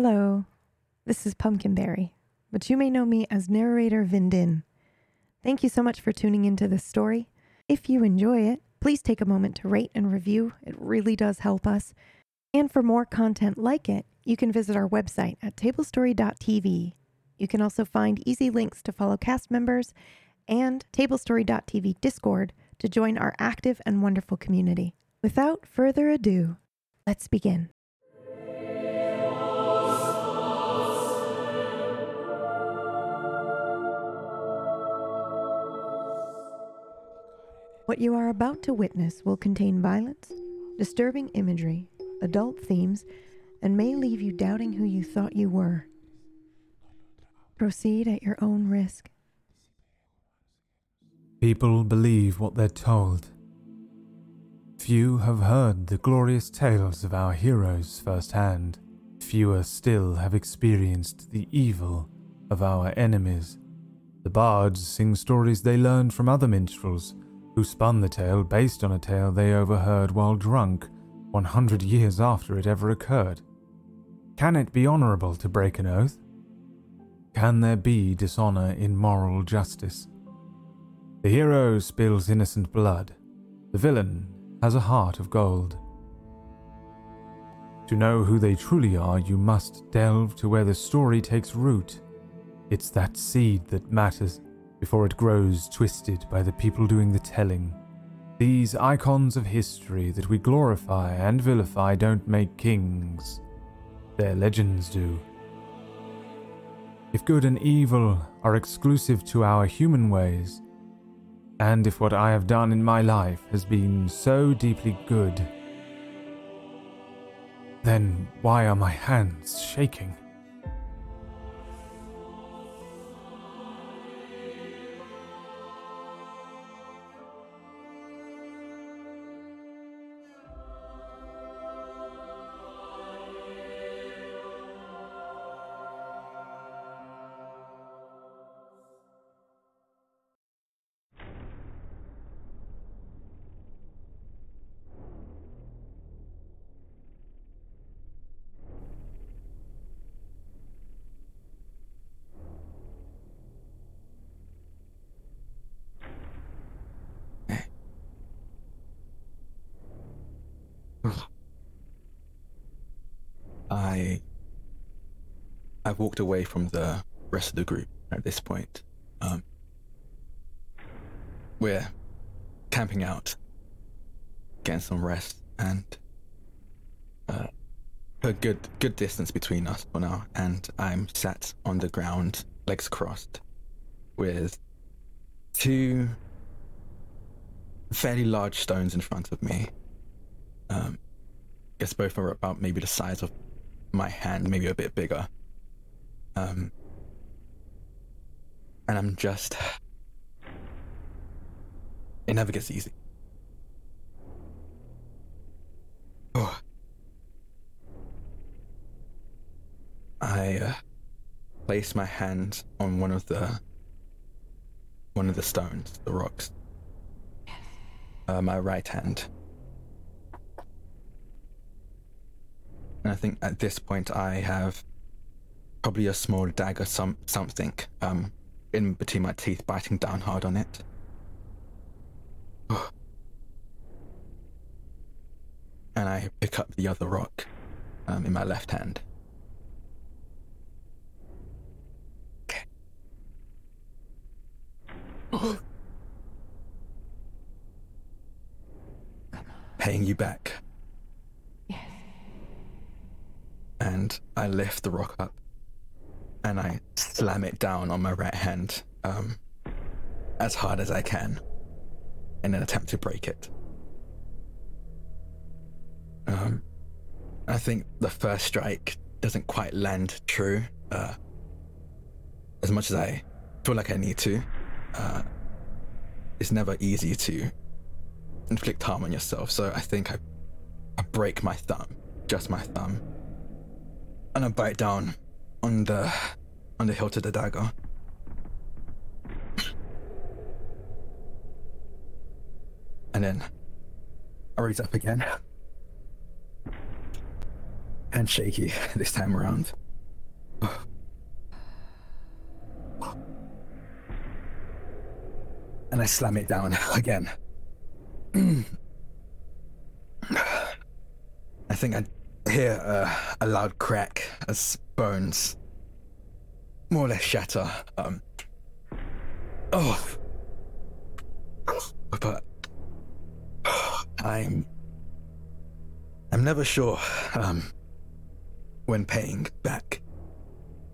Hello, this is Pumpkinberry, but you may know me as narrator Vindin. Thank you so much for tuning into this story. If you enjoy it, please take a moment to rate and review. It really does help us. And for more content like it, you can visit our website at tablestory.tv. You can also find easy links to follow cast members and tablestory.tv Discord to join our active and wonderful community. Without further ado, let's begin. What you are about to witness will contain violence, disturbing imagery, adult themes, and may leave you doubting who you thought you were. Proceed at your own risk. People believe what they're told. Few have heard the glorious tales of our heroes firsthand. Fewer still have experienced the evil of our enemies. The bards sing stories they learned from other minstrels, who spun the tale based on a tale they overheard while drunk 100 years after it ever occurred. Can it be honourable to break an oath? Can there be dishonour in moral justice? The hero spills innocent blood. The villain has a heart of gold. To know who they truly are, you must delve to where the story takes root. It's that seed that matters before it grows twisted by the people doing the telling. These icons of history that we glorify and vilify don't make kings, their legends do. If good and evil are exclusive to our human ways, and if what I have done in my life has been so deeply good, then why are my hands shaking? Away from the rest of the group at this point. Um, we're camping out, getting some rest, and uh, a good good distance between us for now. And I'm sat on the ground, legs crossed, with two fairly large stones in front of me. Um, I guess both are about maybe the size of my hand, maybe a bit bigger. Um, and I'm just. It never gets easy. Oh. I uh, place my hand on one of the one of the stones, the rocks. Uh, my right hand. And I think at this point I have probably a small dagger, some something, um, in between my teeth, biting down hard on it. and I pick up the other rock um, in my left hand. Okay. Paying you back. Yes. And I lift the rock up and I slam it down on my right hand um, as hard as I can in an attempt to break it. Um, I think the first strike doesn't quite land true uh, as much as I feel like I need to. Uh, it's never easy to inflict harm on yourself, so I think I, I break my thumb, just my thumb and I bite down on the on the hilt of the dagger. And then I raise up again. And shaky this time around. And I slam it down again. I think I hear a, loud crack as bones more or less shatter. Um, oh, but I'm I'm never sure um, when paying back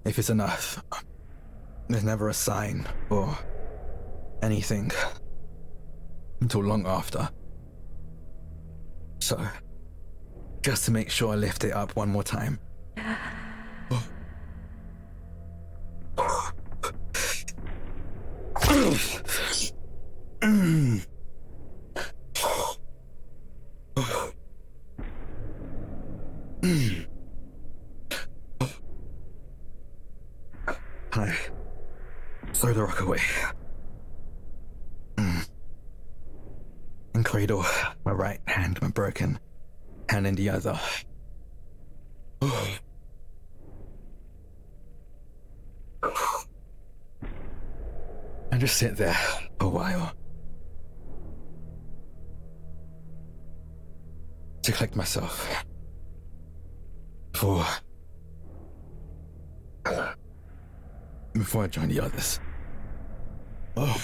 if it's enough. There's never a sign or anything until long after. So, just to make sure I lift it up one more time. I throw the rock away. Mm. And cradle my right hand, my broken hand in the other. And just sit there a while. To collect myself. Before. Before I join the others. Oh.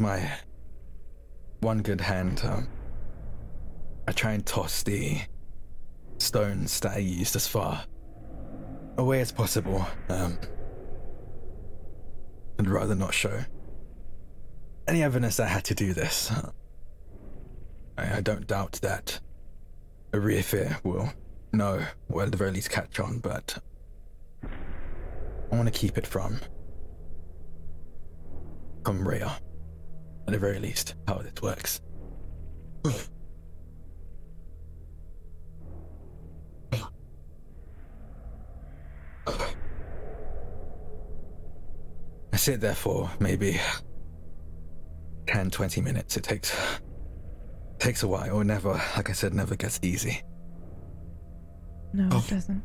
My one good hand, um, I try and toss the stones that I used as far away as possible. Um, I'd rather not show any evidence that I had to do this. I, I don't doubt that Erufr will know, or at the very least catch on, but I want to keep it from from Rhea, at the very least, how this works. I sit there for maybe 10, 20 minutes. It takes takes a while, or never, like I said, never gets easy. No, Oh. it doesn't.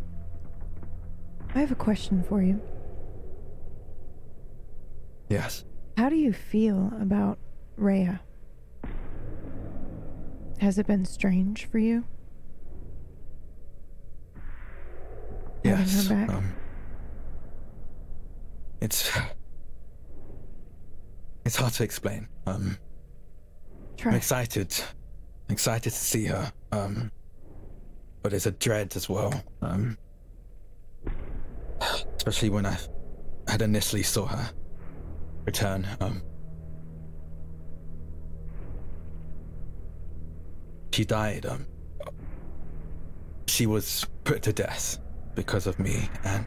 I have a question for you. Yes. How do you feel about Rhea? Has it been strange for you? Yes. back? Um, it's it's hard to explain. Um, I'm excited, excited to see her. Um, but it's a dread as well. Um, especially when I had initially saw her return. Um, she died. Um, she was put to death because of me, and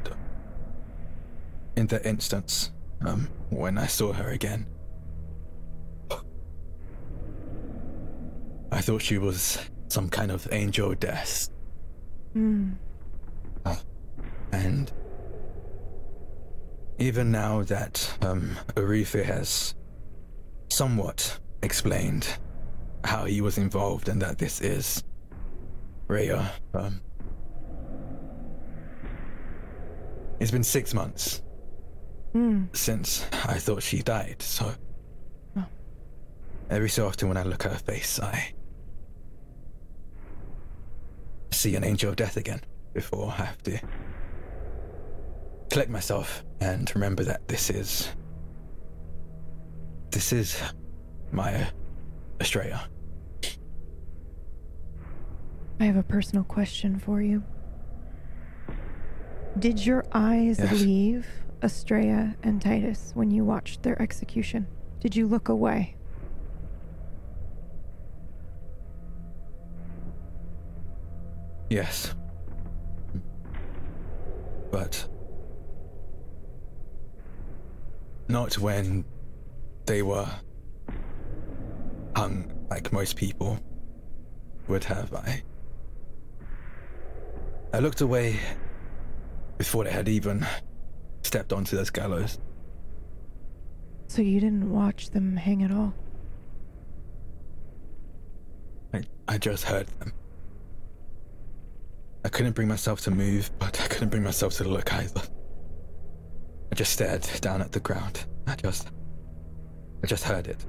in that instance, um, when I saw her again, I thought she was some kind of angel death, Hmm. and even now that um, Erufr has somewhat explained how he was involved and that this is Rhea, um, it's been six months Hmm. since I thought she died, so. Oh. Every so often when I look at her face, I see an angel of death again before I have to collect myself and remember that this is. This is my Estrella. I have a personal question for you. Did your eyes Yes. leave Estrella and Titus when you watched their execution? Did you look away? Yes. But. Not when they were hung like most people would have. I. I looked away before they had even stepped onto those gallows. So you didn't watch them hang at all? I, I just heard them. I couldn't bring myself to move, but I couldn't bring myself to look either. I just stared down at the ground. I just. I just heard it.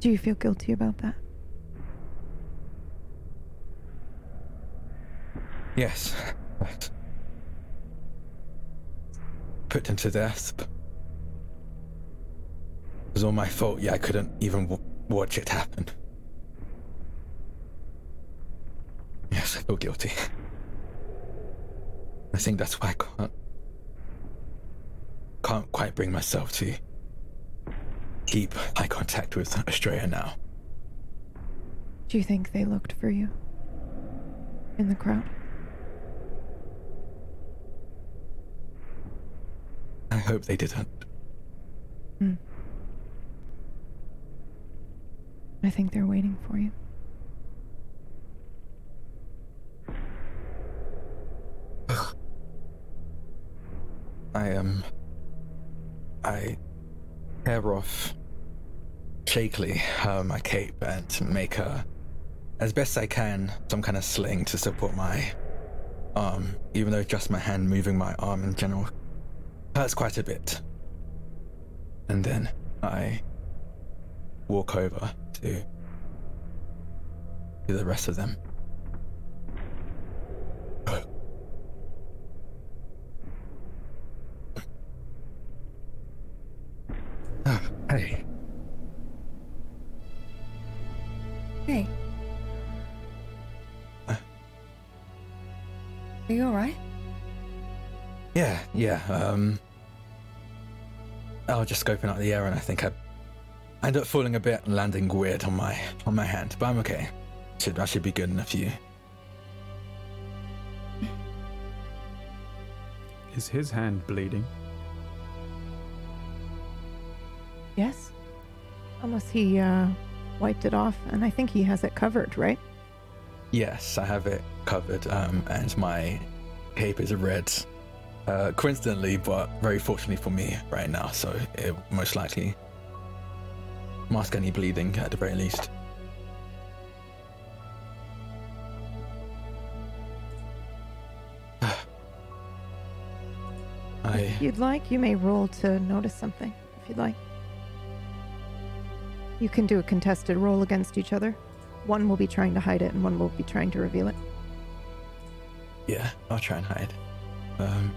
Do you feel guilty about that? Yes. Put him to death. It was all my fault. Yeah, I couldn't even w- watch it happen. Yes, I feel guilty. I think that's why I can't. Can't quite bring myself to keep eye contact with Estrella now. Do you think they looked for you? In the crowd? I hope they didn't. Hmm. I think they're waiting for you. I um I tear off shakily uh, my cape and make a as best I can some kind of sling to support my arm, even though just my hand moving my arm in general hurts quite a bit. And then I walk over to to the rest of them. Hey. Hey. Uh. Are you alright? Yeah, yeah. Um, I was just scoping out the air, and I think I, I ended up falling a bit and landing weird on my on my hand, but I'm okay. Should I should be good in a few. Is his hand bleeding? Yes? Unless he uh, wiped it off, and I think he has it covered, right? Yes, I have it covered, um, and my cape is red. Uh, coincidentally, but very fortunately for me right now, so it most likely mask any bleeding at the very least. I If you'd like, you may roll to notice something, if you'd like. You can do a contested roll against each other. One will be trying to hide it, and one will be trying to reveal it. Yeah, I'll try and hide. Um.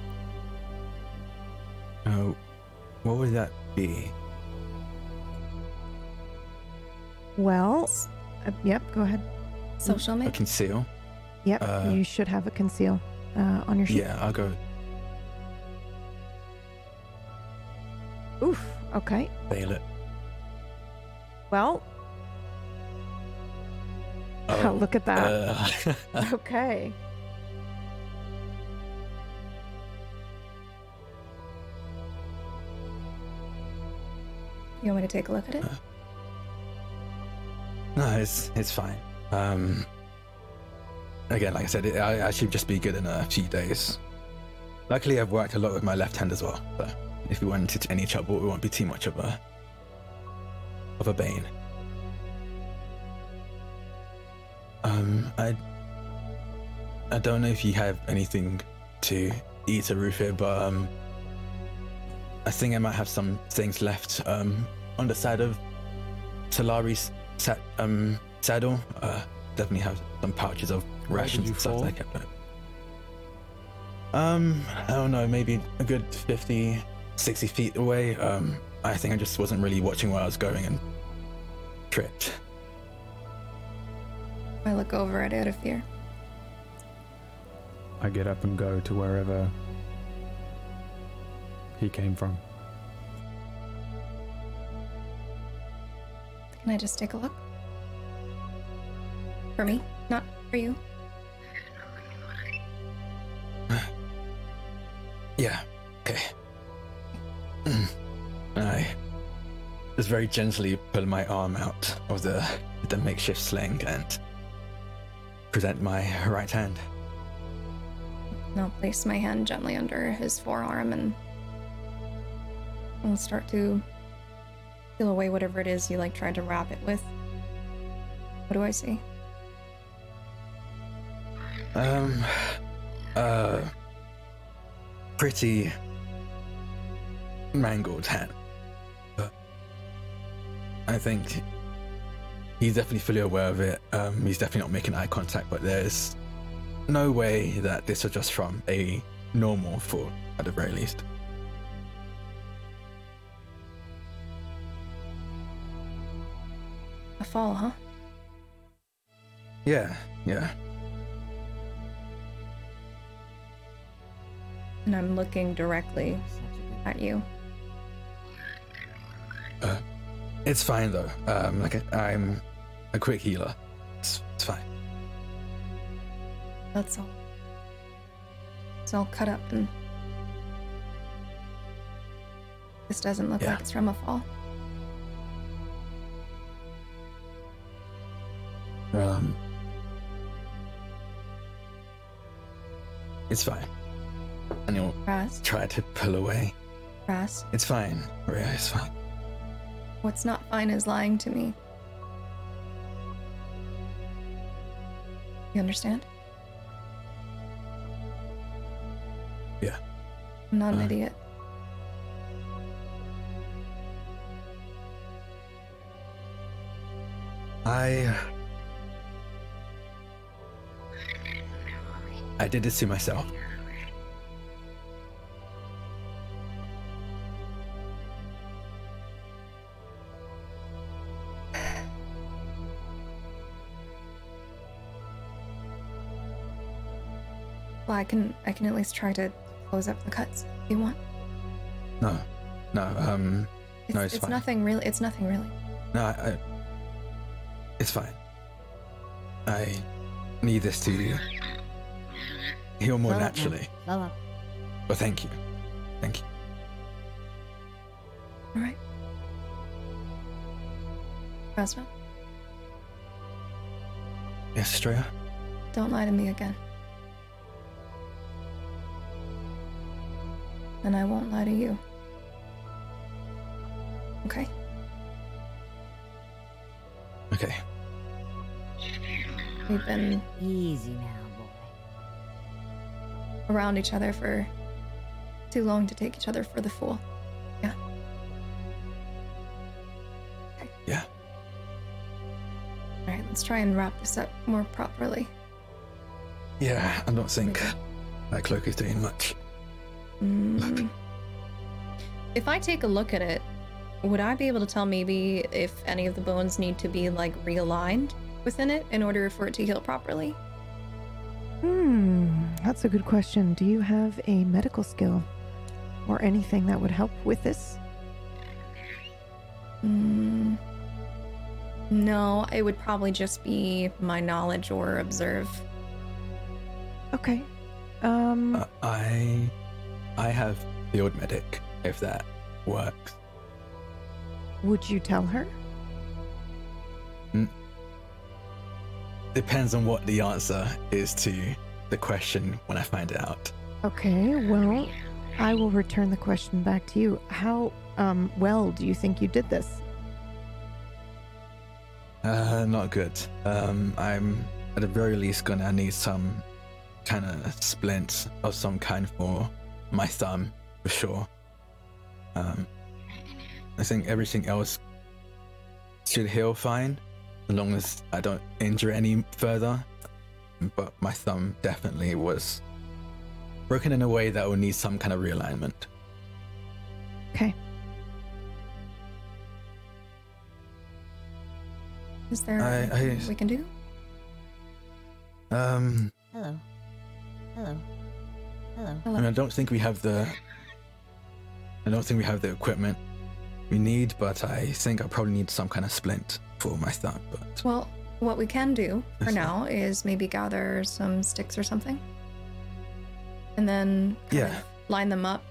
Oh, what would that be? Well, uh, yep, go ahead. Social A make? conceal? Yep, Uh, you should have a conceal uh, on your sheet. Yeah, I'll go Oof, okay. fail it. Well, Oh, look at that. uh, okay. You want me to take a look at it? no, it's it's fine. Um. Again, like I said, it, I, I should just be good in a few days. Luckily, I've worked a lot with my left hand as well. So if we went into any trouble, it won't be too much of a of a bane. Um, I I don't know if you have anything to eat or Rufus, but um, I think I might have some things left um on the side of Solari's sa- um saddle. Uh, definitely have some pouches of Where rations and stuff fall? that I kept. there. Um, I don't know, maybe a good 50, 60 feet away. Um, I think I just wasn't really watching where I was going and tripped. I look over at it out of fear. I get up and go to wherever he came from. Can I just take a look? For me, not for you. Yeah, okay. I just very gently pull my arm out of the, the makeshift sling and present my right hand. And I'll place my hand gently under his forearm and and start to peel away whatever it is you like tried to wrap it with. What do I see? Um, uh, pretty mangled hand. I think he's definitely fully aware of it. Um, he's definitely not making eye contact, but there's no way that this was just from a normal fall, at the very least. A fall, huh? Yeah, yeah. And I'm looking directly at you. Uh, it's fine though. Um, like I, I'm a quick healer. It's, it's fine. That's all. It's all cut up and. This doesn't look Yeah. like it's from a fall. Um, it's fine. And he'll Ras, try to pull away. Ras, It's fine, Maria. It's fine. What's not fine is lying to me. You understand? Yeah. I'm not an Uh. idiot. I. I did this to myself. I can I can at least try to close up the cuts if you want. No, no. Um, It's, No, it's it's fine. nothing really. It's nothing really. no. I, I, it's fine. I need this to heal more Slow up, man. naturally. Slow up. But thank you, thank you. All right. Rasna, Yes, Estrella. don't lie to me again. And I won't lie to you. Okay. Okay. We've been Easy now, boy. around each other for too long to take each other for the fool. Yeah. Okay. Yeah. All right, let's try and wrap this up more properly. Yeah, I don't think that cloak is doing much. Mm. if I take a look at it, would I be able to tell maybe if any of the bones need to be like realigned within it in order for it to heal properly? Hmm, that's a good question. Do you have a medical skill or anything that would help with this? Mm. No, it would probably just be my knowledge or observe. Okay. Um, Uh, I, I have field medic. If that works. would you tell her? Depends on what the answer is to the question when I find it out. Okay, well, I will return the question back to you. How um well do you think you did this? Uh, not good. Um, I'm at the very least gonna need some kind of splint of some kind for my thumb, for sure. Um, I think everything else should heal fine, as long as I don't injure any further. But my thumb definitely was broken in a way that will need some kind of realignment. Okay. Is there I- anything I- we can do? Um, Hello. Hello. Hello. I mean, I don't think we have the. I don't think we have the equipment we need, but I think I probably need some kind of splint for my thumb. But Well, what we can do for Yes, now is maybe gather some sticks or something. And then kind Yeah. of line them up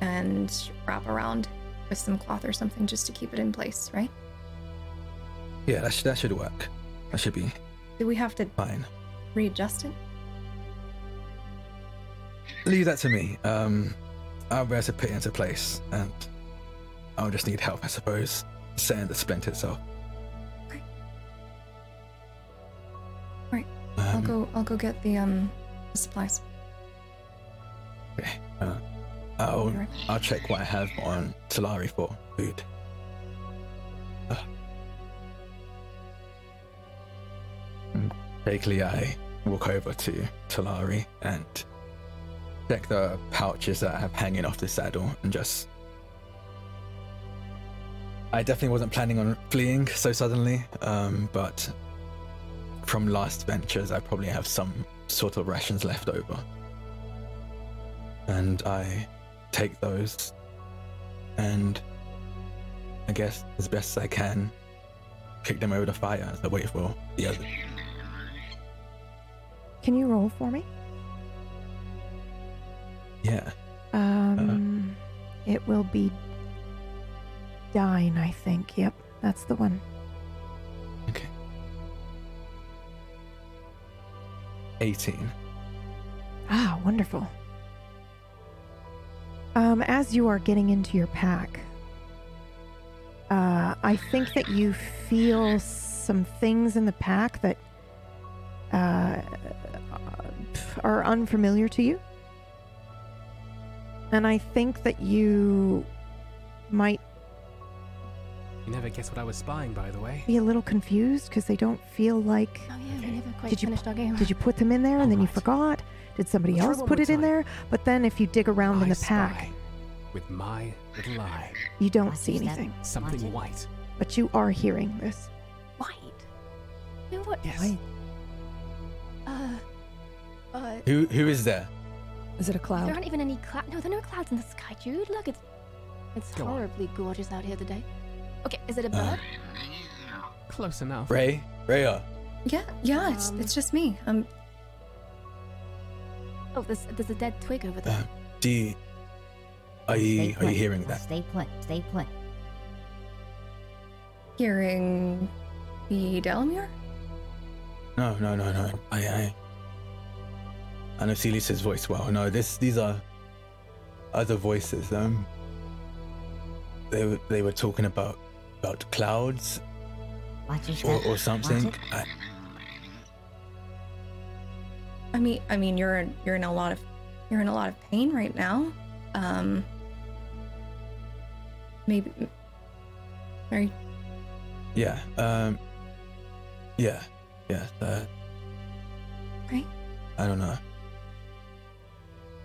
and wrap around with some cloth or something just to keep it in place, right? yeah, that should, that should work. That should be Do we have to fine. readjust it? Leave that to me. Um, I'll be able to put it into place, and I'll just need help, I suppose, setting the splint itself. Okay. Right. I'll Um, go. I'll go get the um the supplies. Okay. Uh, I'll, right. I'll check what I have on Solari for food. Uh. Vaguely, I walk over to Talari and check the pouches that I have hanging off the saddle and just. I definitely wasn't planning on fleeing so suddenly, um, but from last ventures, I probably have some sort of rations left over. And I take those and I guess as best as I can, kick them over the fire as I wait for the other. Can you roll for me? Yeah. Um, it will be Dine, I think. Yep, that's the one. Okay. 18. Ah, wonderful. Um, as you are getting into your pack, uh, I think that you feel some things in the pack that uh, are unfamiliar to you. And I think that you might You never guess what I was spying, by the way. be a little confused because they don't feel like. Oh yeah, we never quite Did you- finished our game. Did you put them in there and then you forgot? Did somebody We'll else put more it in there? But then if you dig around in the pack, with my little eye, you don't Watch see anything. something Watch it. white. But you are hearing this. White. You know what? Yes. Uh, uh, Who who is there? Is it a cloud? there aren't even any clouds. No, there are no clouds in the sky, Jude. Look, it's it's Go on. horribly gorgeous out here today. Okay, is it a Uh, bird? Close enough. Ray? Raya? Yeah. Yeah. It's Um, it's just me. Um. oh, there's there's a dead twig over there. Uh, do you. Are Stay you, are you hearing that? Stay put. Stay put. Hearing the Delamere? No, no, no, no. I, I, I know Celius's voice well. No, this, these are other voices. Um, they were, they were talking about, about clouds or, or something. I, I mean, I mean, you're in, you're in a lot of you're in a lot of pain right now. Um. Maybe. Are you, yeah. Um, yeah. Yeah. Uh, Right. I don't know.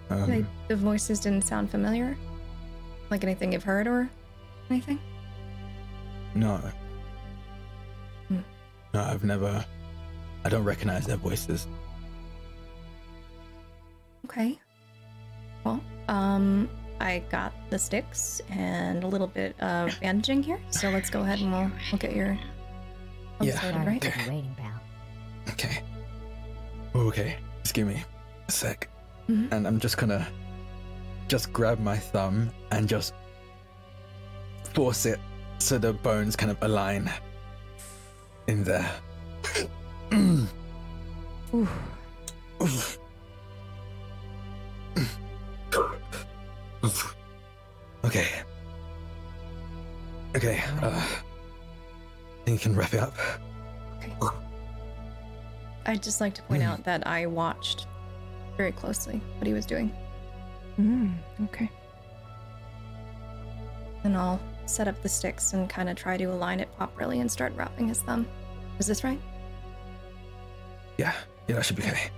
Um, like the voices didn't sound familiar? Like anything you've heard or anything? no. Hmm. No, I've never. I don't recognize their voices. Okay. Well, um, I got the sticks and a little bit of bandaging here, so let's go ahead and we'll we'll get your. Yeah. Sorted, right? to keep you waiting, pal. Okay. Okay. Just give me a sec. Mhm. And I'm just gonna just grab my thumb and just force it so the bones kind of align in there. Ooh. Oof. Oof. Okay. Okay. Uh, you can wrap it up. Okay. I'd just like to point Mhm. out that I watched very closely what he was doing, Mm, okay. and I'll set up the sticks and kind of try to align it properly and start wrapping his thumb. Is this right? Yeah. Yeah, that should be okay.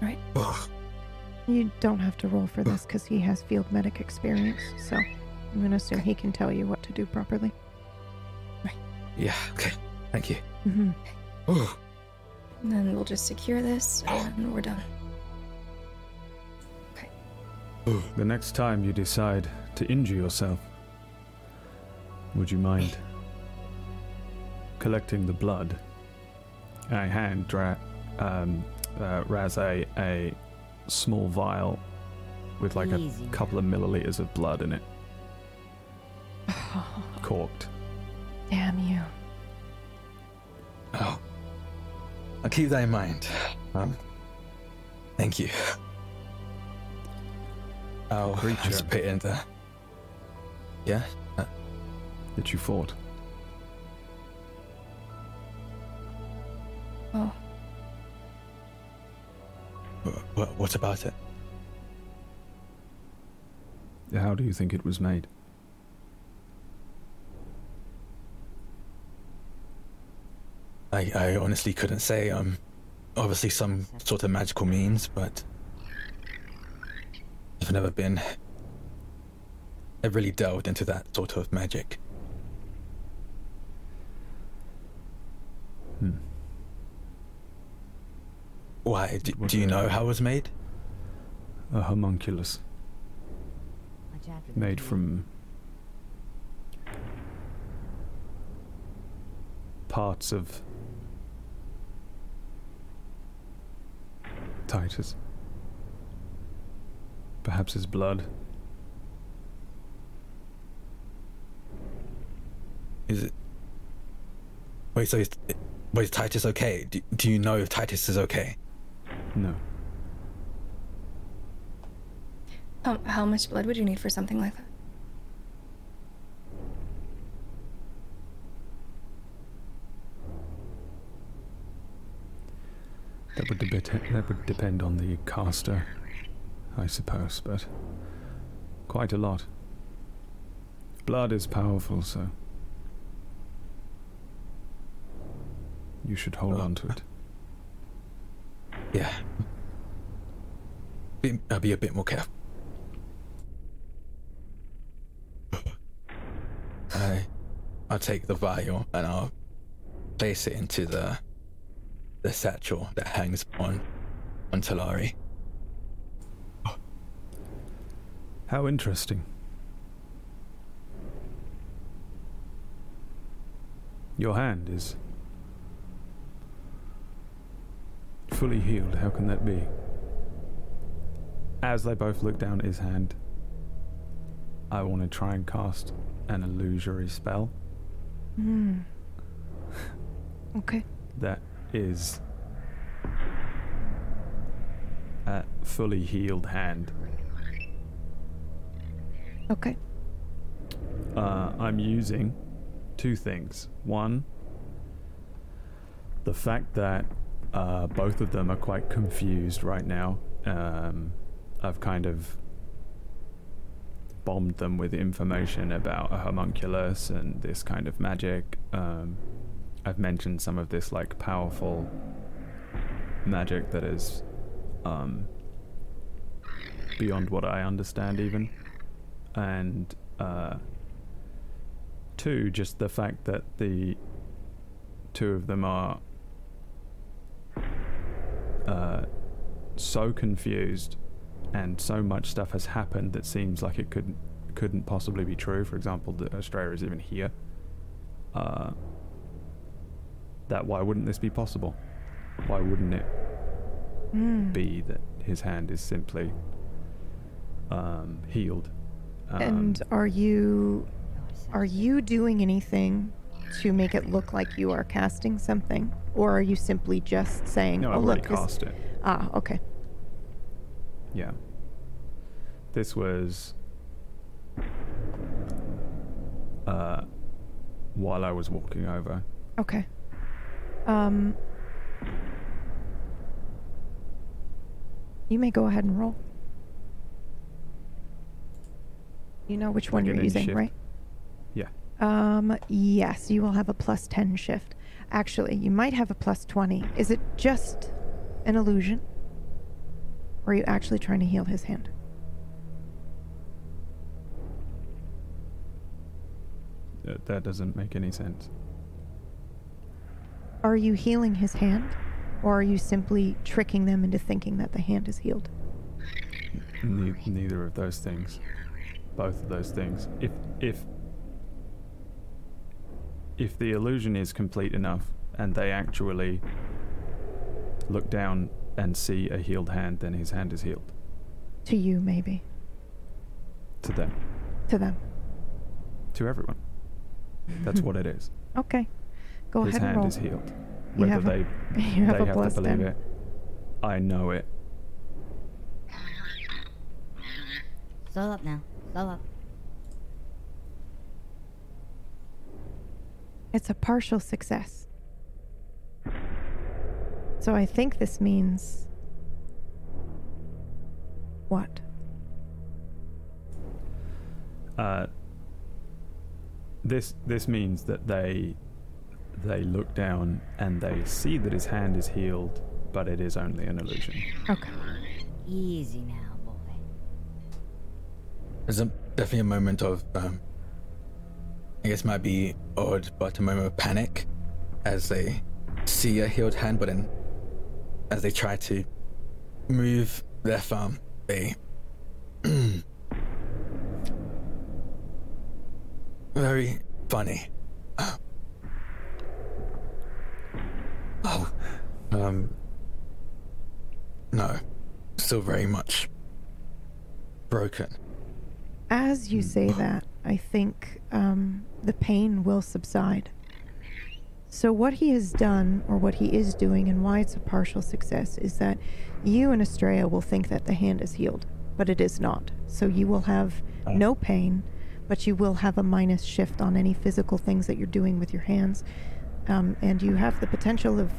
Right. Oh. You don't have to roll for this because he has field medic experience. So I'm going to assume he can tell you what to do properly. Right. Yeah. Okay. Thank you. hmm Oh. And then we'll just secure this, and we're done. The next time you decide to injure yourself, would you mind collecting the blood? I hand Dra- um, uh, Ras a, a small vial with like Easy a couple of milliliters of blood in it, corked. Damn you. Oh. I'll keep that in mind. Um, thank you. I'll Creature. participate in the. Yeah? Uh, that you fought. Oh, What, what about it? How do you think it was made? I, I honestly couldn't say. Um, obviously some sort of magical means, but I've never been. I've really delved into that sort of magic. Hmm. Why? Do, do you know how it was made? A homunculus Watch after the made from parts of Titus. Perhaps his blood. Is it? Wait, so is, wait, is Titus okay? Do, do you know if Titus is okay? No. how, how much blood would you need for something like that? That would, debit- that would depend on the caster, I suppose, but quite a lot. Blood is powerful, so you should hold Oh. on to it. Yeah. Be, I'll be a bit more careful. I, I'll take the vial and I'll place it into the the satchel that hangs on on Talari. How interesting. Your hand is fully healed. How can that be? As they both look down at his hand, I want to try and cast an illusory spell Hmm. Okay. that is a fully healed hand. Okay. Uh, I'm using two things. One, the fact that uh, both of them are quite confused right now. Um, I've kind of bombed them with information about a homunculus and this kind of magic. Um, I've mentioned some of this like powerful magic that is um, beyond what I understand, even. And uh, two, just the fact that the two of them are uh, so confused and so much stuff has happened that seems like it couldn't couldn't possibly be true. For example, that Estrella is even here. Uh, that why wouldn't this be possible? Why wouldn't it Hmm. be that his hand is simply um, healed? Um, and are you are you doing anything to make it look like you are casting something, or are you simply just saying, no, "Oh I've already look, this-" cast it. ah, okay, Yeah. This was uh, while I was walking over. okay." Um, you may go ahead and roll. You know which one you're using, shift? right? Yeah. Um, yes, you will have a plus 10 shift. Actually, you might have a plus 20. Is it just an illusion? Or are you actually trying to heal his hand? That, that doesn't make any sense. Are you healing his hand? Or are you simply tricking them into thinking that the hand is healed? Ne- neither of those things. Both of those things. If if if the illusion is complete enough and they actually look down and see a healed hand, then his hand is healed. To you, maybe. To them. To them. To everyone. That's what it is. Okay. Go his ahead and hand roll. is healed. You Whether have a- they have they a have to believe 10. it. I know it. Slow up now. Slow up. It's a partial success. So I think this means. What? Uh, this this means that they they look down and they see that his hand is healed, but it is only an illusion. Okay. Easy now, boy. There's a, definitely a moment of, um, I guess might be odd, but a moment of panic as they see a healed hand, but then as they try to move their thumb, they very funny. Oh, um, no, still very much broken. As you say that, I think um, the pain will subside. So, what he has done, or what he is doing, and why it's a partial success, is that you and Estrella will think that the hand is healed, but it is not. So, you will have no pain, but you will have a minus shift on any physical things that you're doing with your hands. Um, and you have the potential of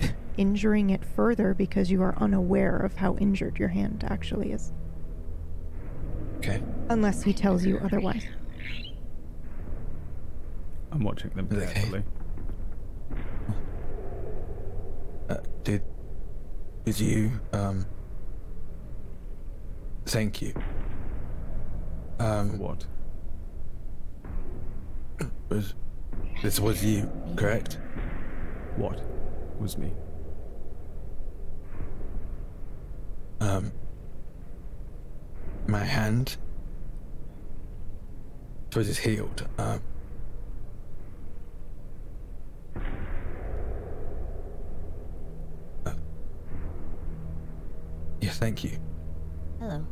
injuring it further because you are unaware of how injured your hand actually is. Okay. Unless he tells you otherwise. I'm watching them Okay. carefully. Uh, did did you um thank you For um what? was this was you correct What was me? um my hand suppose it's healed um uh, yeah thank you Hello.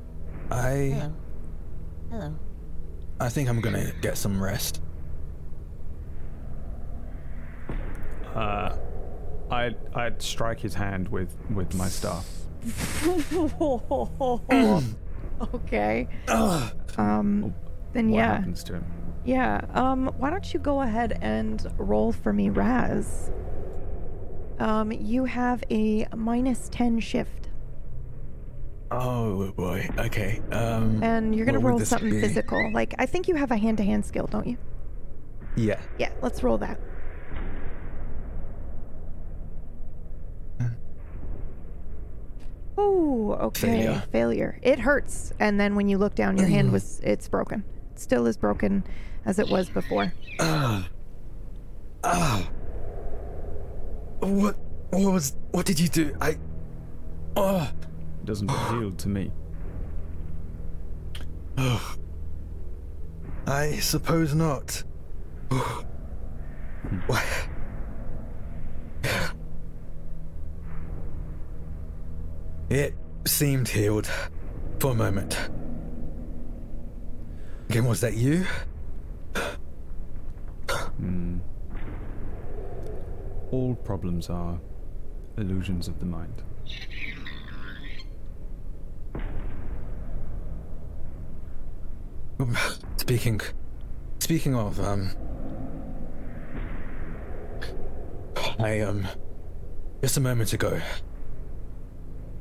I Hello. Hello. I think I'm gonna get some rest Uh, I'd I'd strike his hand with with my staff. okay. Ugh. Um, then What yeah, happens to him? yeah. Um, why don't you go ahead and roll for me, Ras? Um, you have a minus ten shift, Oh boy. Okay. Um. and you're gonna what would roll this something be? physical. Like I think you have a hand-to-hand skill, don't you? Yeah. Yeah. Let's roll that. Oh, okay. Failure. Failure. It hurts, and then when you look down, your hand was it's broken. It still as broken as it was before. Ah. Ah. What? What was? What did you do? I. Oh. It doesn't look healed to me. oh. I suppose not. What? It seemed healed for a moment. Again, was that you? Hmm. All problems are illusions of the mind. Um, Speaking, speaking of, um, I um, just a moment ago,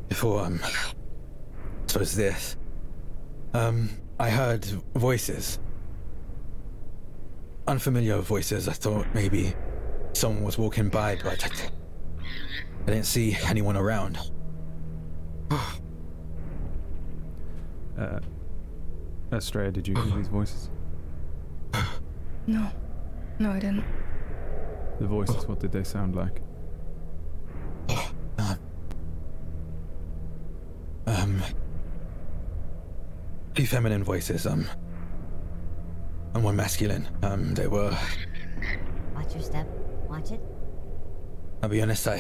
before um, I suppose this, um, I heard voices, unfamiliar voices. I thought maybe someone was walking by, but I, I didn't see anyone around. Uh, Estrella, did you hear these voices? No. No, I didn't. The voices, what did they sound like? Um, two feminine voices, um, and one masculine. Um, they were, Watch your step. Watch it. I'll be honest, I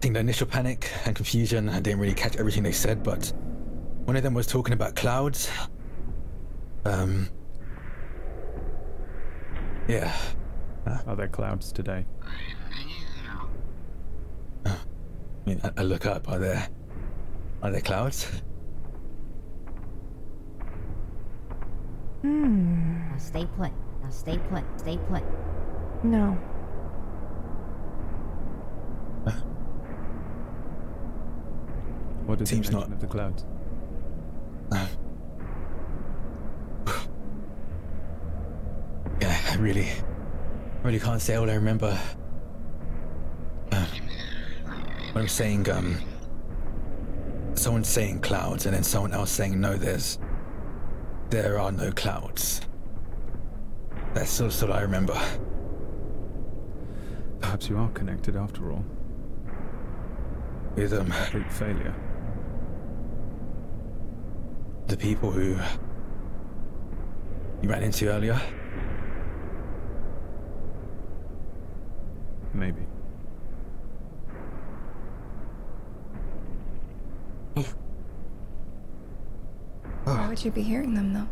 think the initial panic and confusion, I didn't really catch everything they said, but one of them was talking about clouds. Um, yeah, Are there clouds today? I mean, I, I look up, are there, are there clouds? Hmm. Now stay put. Now stay put. Stay put. No. What Seems he mention not- of the clouds? Yeah, I really, really can't say all I remember. Uh, when I'm saying, um, someone saying clouds and then someone else saying no, there's, there are no clouds. That's sort of, of I remember. Perhaps you are connected after all. With um, Complete failure. the people who you ran into earlier. Maybe. Would you be hearing them though?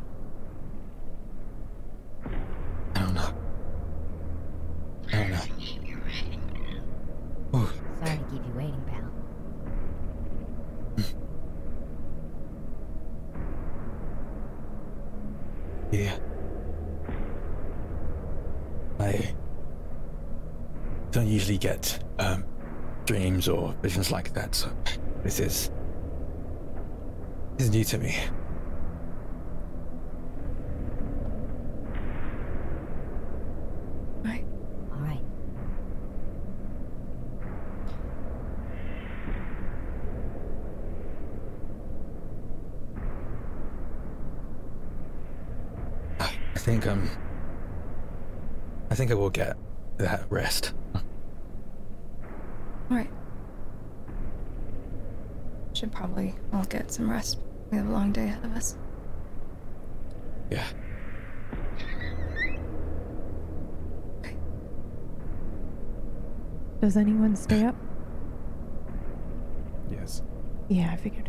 I don't know. I don't know. Oh, Sorry to keep you waiting, pal. yeah. I don't usually get um, dreams or visions like that, so this is this is new to me. Right. All right. I think um, I think I will get that rest. Alright. Should probably all get some rest. We have a long day ahead of us. Yeah. Does anyone stay up? Yes. Yeah, I figured.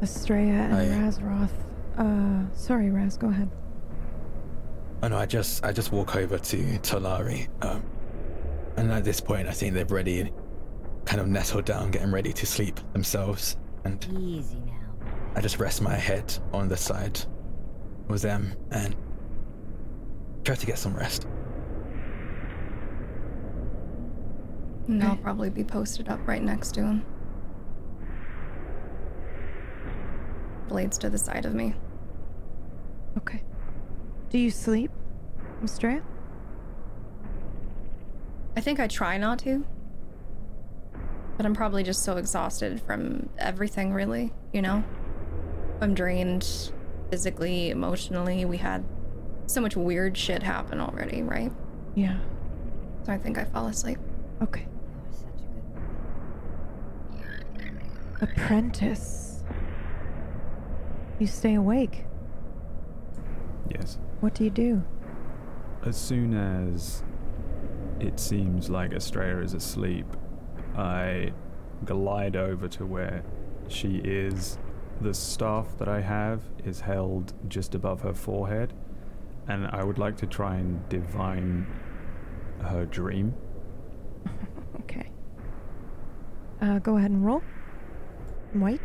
Estrella and I- Razroth. Uh, sorry, Ras, go ahead. Oh no, I just I just walk over to Tolari, um, and at this point, I think they've already kind of nestled down, getting ready to sleep themselves, and Easy now. I just rest my head on the side with them and try to get some rest. And I'll probably be posted up right next to him. Blades to the side of me. Okay. Do you sleep, Estrella? I think I try not to. But I'm probably just so exhausted from everything, really, you know? I'm drained physically, emotionally. We had so much weird shit happen already, right? Yeah. So I think I fall asleep. Okay. You're such a good boy. Apprentice. You stay awake. Yes. What do you do? As soon as it seems like Estrella is asleep, I glide over to where she is. The staff that I have is held just above her forehead, and I would like to try and divine her dream. Okay. Uh, go ahead and roll. White.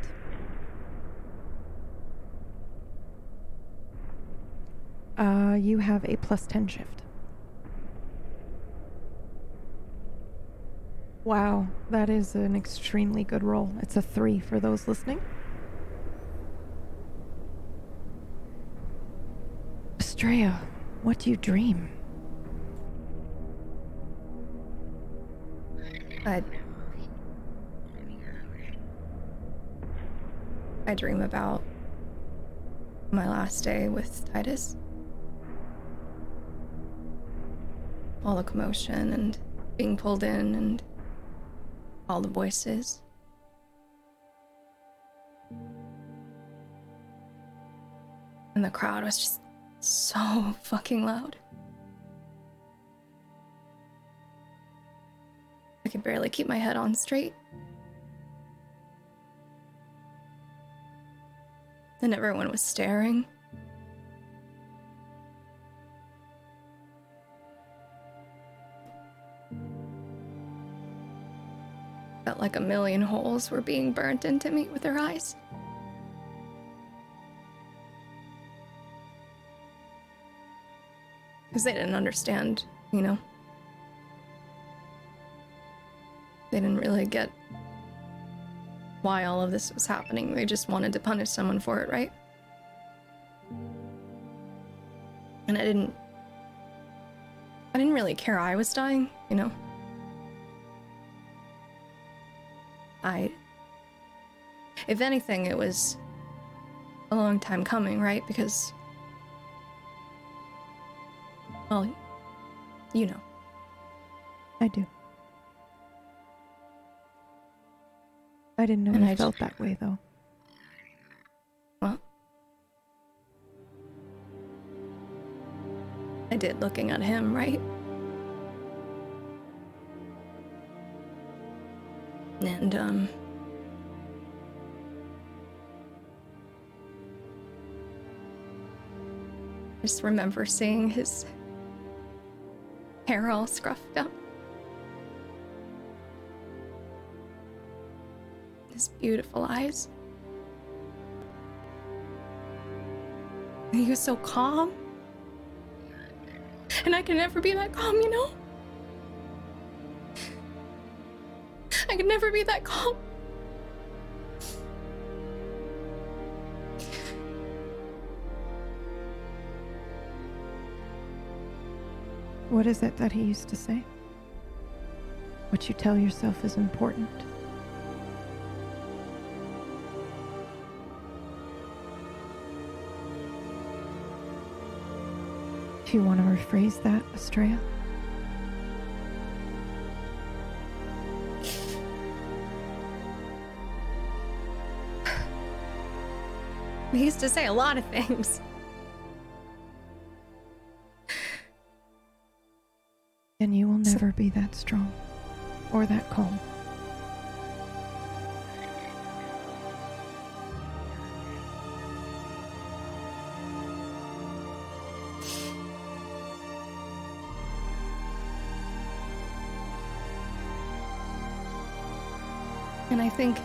Uh, you have a plus 10 shift. Wow, that is an extremely good roll. It's a 3 for those listening. Estrella, what do you dream? I. I dream about my last day with Titus. All the commotion and being pulled in and all the voices. And the crowd was just so fucking loud. I could barely keep my head on straight. And everyone was staring. felt like a million holes were being burnt into me with her eyes. Because they didn't understand, you know. They didn't really get why all of this was happening. They just wanted to punish someone for it, right? And I didn't. I didn't really care I was dying, you know? I. If anything, it was a long time coming, right? Because. Well, you know. I do. I didn't know And you I felt that way, though. Well, I did looking at him, right? And, um. I just remember seeing his hair all scruffed up. His beautiful eyes. And he was so calm. And I can never be that calm, you know? Can never be that calm. What is it that he used to say? What you tell yourself is important. Do you want to rephrase that, Estrella? He used to say a lot of things. And you will never be that strong or that calm. And I think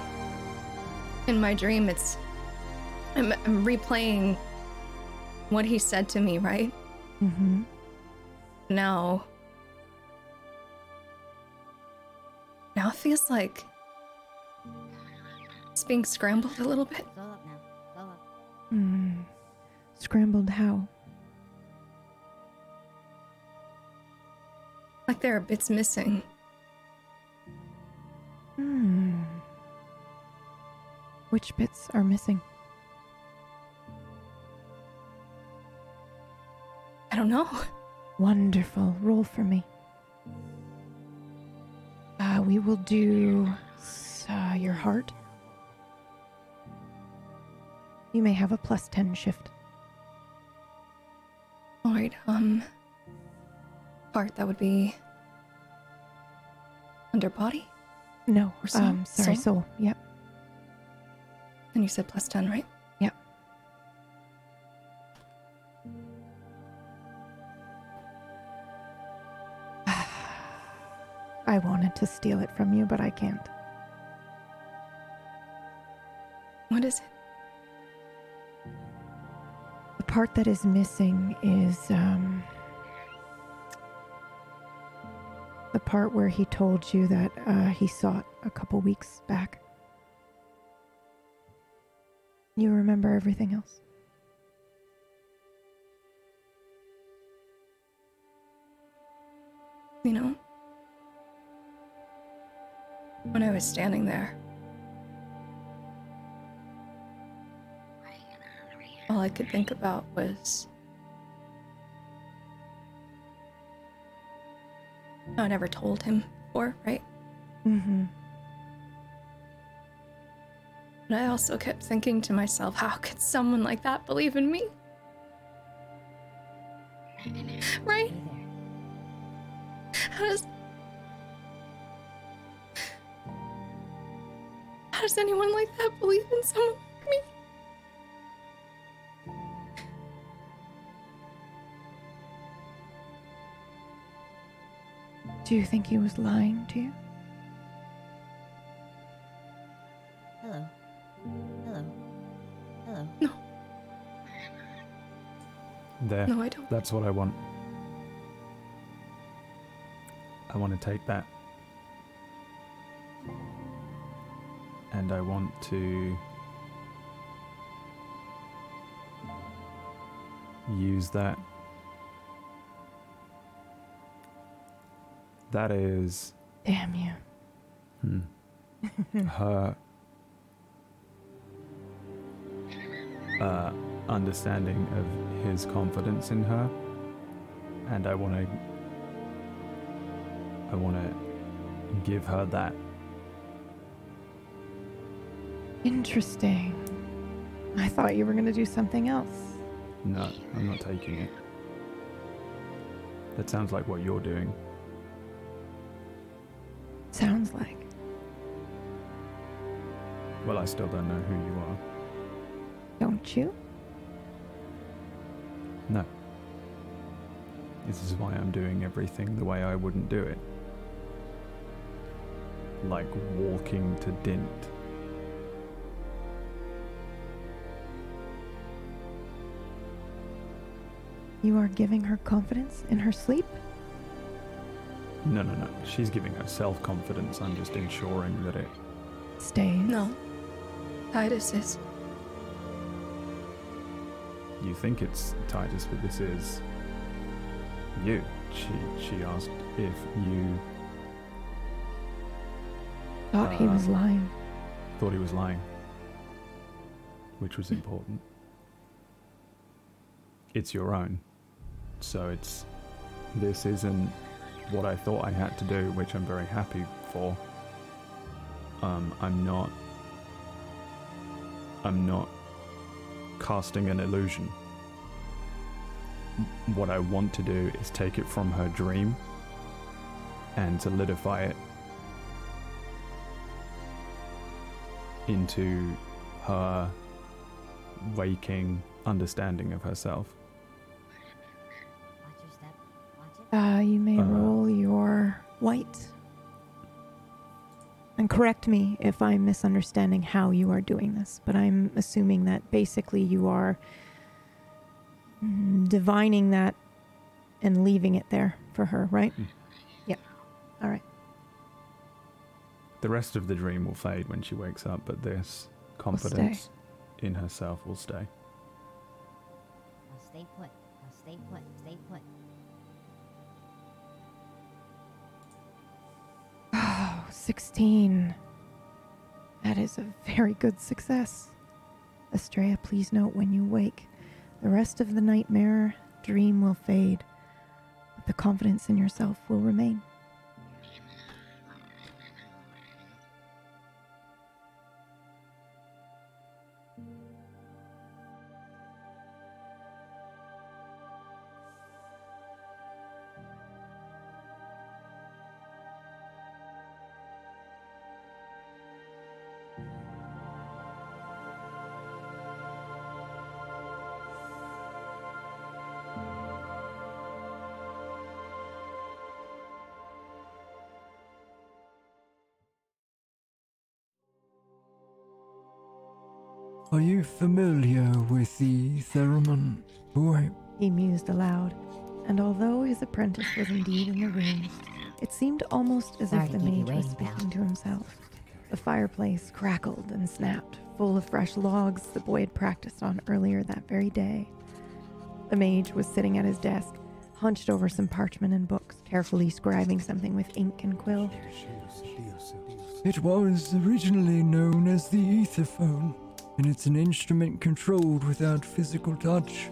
in my dream, it's. I'm, I'm replaying what he said to me, right? Mm-hmm. Now. Now it feels like. It's being scrambled a little bit. Slow up now. Slow up. Mm. Scrambled how? Like there are bits missing. Hmm. Which bits are missing? I don't know. Wonderful. Roll for me. Uh, we will do uh, your heart. You may have a plus 10 shift. Alright, um. Heart, that would be. Underbody? No, Or soul? um, sorry, Soul? soul. Yep. And you said plus 10, right? I wanted to steal it from you, but I can't. What is it? The part that is missing is um, the part where he told you that uh, he saw it a couple weeks back. You remember everything else? You know? When I was standing there, all I could think about was. I never told him before, right? Mm-hmm. But I also kept thinking to myself, how could someone like that believe in me? Right? How does. How does anyone like that believe in someone like me? Do you think he was lying to you? Hello. Hello. Hello. No. There. No, I don't. That's what I want. I want to take that and I want to use that. That is Damn you. hmm, her uh, understanding of his confidence in her, and I want to. I want to give her that. Interesting. I thought you were going to do something else. No, I'm not taking it. That sounds like what you're doing. Sounds like. Well, I still don't know who you are. Don't you? No. This is why I'm doing everything the way I wouldn't do it. Like walking to Dint. You are giving her confidence in her sleep? No, no, no. She's giving her self confidence. I'm just ensuring that it. Stays. No. Titus is. You think it's Titus, but this is. You. She, she asked if you Thought he was Uh, lying. thought he was lying. Which was important. It's your own. So it's. This isn't what I thought I had to do, which I'm very happy for. Um, I'm not. I'm not casting an illusion. What I want to do is take it from her dream and solidify it into her waking understanding of herself. Uh, you may Uh, roll your white. And correct me if I'm misunderstanding how you are doing this, but I'm assuming that basically you are divining that and leaving it there for her, right? Mm. Yeah. All right. The rest of the dream will fade when she wakes up, but this confidence in herself will stay. Now stay put. Now stay put. Stay put. 16. That is a very good success. Estrella, please note when you wake, the rest of the nightmare dream will fade, but the confidence in yourself will remain. Are you familiar with the theremin? Boy, He mused aloud, and although his apprentice was indeed in the room, it seemed almost as Sorry if the mage was speaking to himself. The fireplace crackled and snapped, full of fresh logs the boy had practiced on earlier that very day. The mage was sitting at his desk, hunched over some parchment and books, carefully scribing something with ink and quill. it was originally known as the etherphone, and it's an instrument controlled without physical touch.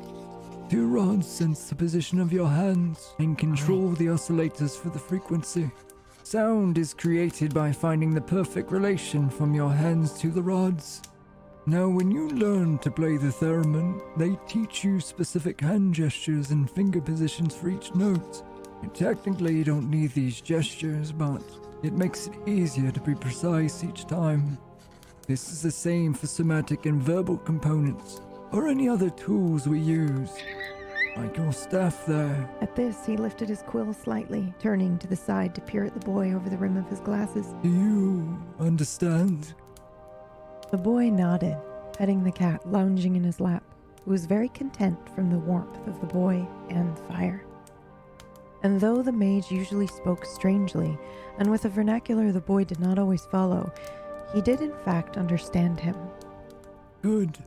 Two rods sense the position of your hands and control the oscillators for the frequency. Sound is created by finding the perfect relation from your hands to the rods. Now, when you learn to play the theremin, they teach you specific hand gestures and finger positions for each note. And technically, you don't need these gestures, but it makes it easier to be precise each time. This is the same for somatic and verbal components, or any other tools we use. Like your staff there. At this, he lifted his quill slightly, turning to the side to peer at the boy over the rim of his glasses. Do you understand? The boy nodded, petting the cat lounging in his lap, who was very content from the warmth of the boy and the fire. And though the mage usually spoke strangely, and with a vernacular the boy did not always follow, he did in fact understand him. Good.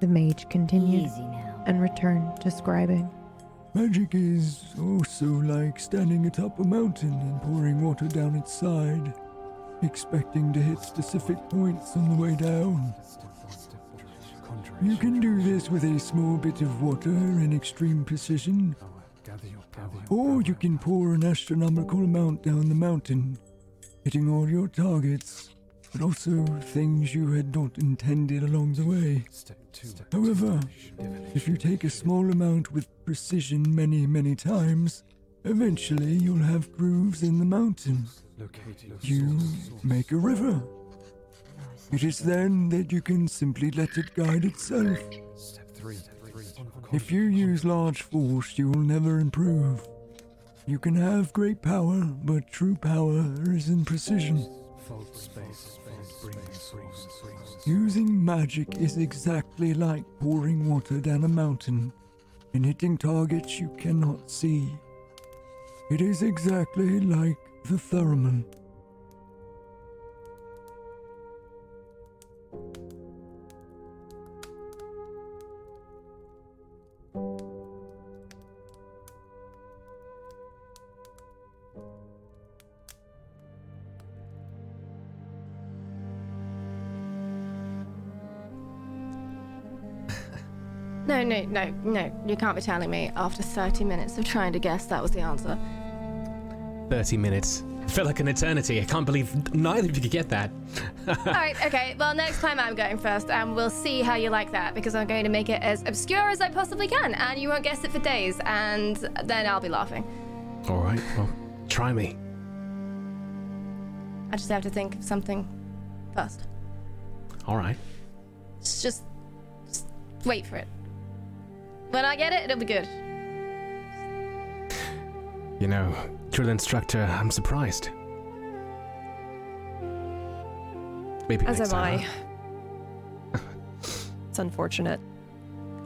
The mage continued Easy now. and returned to scribing. Magic is also like standing atop a mountain and pouring water down its side, expecting to hit specific points on the way down. You can do this with a small bit of water in extreme precision, or you can pour an astronomical amount down the mountain, hitting all your targets, but also things you had not intended along the way. However, if you take a small amount with precision many, many times, eventually you'll have grooves in the mountain. You make a river. It is then that you can simply let it guide itself. If you use large force, you will never improve. You can have great power, but true power is in precision. Using magic is exactly like pouring water down a mountain and hitting targets you cannot see. It is exactly like the theremin. No, no, no. You can't be telling me after 30 minutes of trying to guess that was the answer. 30 minutes. It felt like an eternity. I can't believe neither of you could get that. Alright, okay. Well, next time I'm going first, and we'll see how you like that because I'm going to make it as obscure as I possibly can, and you won't guess it for days, and then I'll be laughing. All right, well, try me. I just have to think of something first. All right. Just, just wait for it. When I get it, it'll be good. You know, drill instructor, I'm surprised. Maybe As am time, I. huh? It's unfortunate.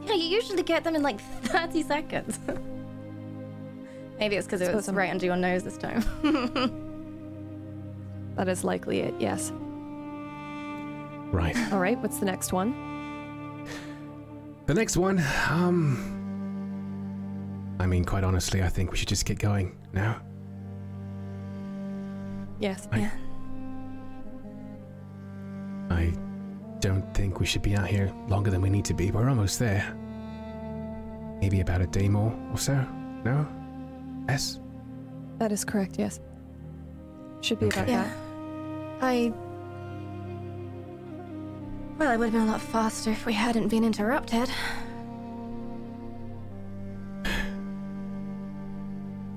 Yeah, you usually get them in like 30 seconds. Maybe it's because it was I'm- right under your nose this time. That is likely it, yes. Right. All right, what's the next one? The next one, um. I mean, quite honestly, I think we should just get going now. Yes. I- yeah. I don't think we should be out here longer than we need to be. We're almost there. Maybe about a day more or so? No? Yes? That is correct, yes. Should be about Yeah. that. I. Well, it would have been a lot faster if we hadn't been interrupted.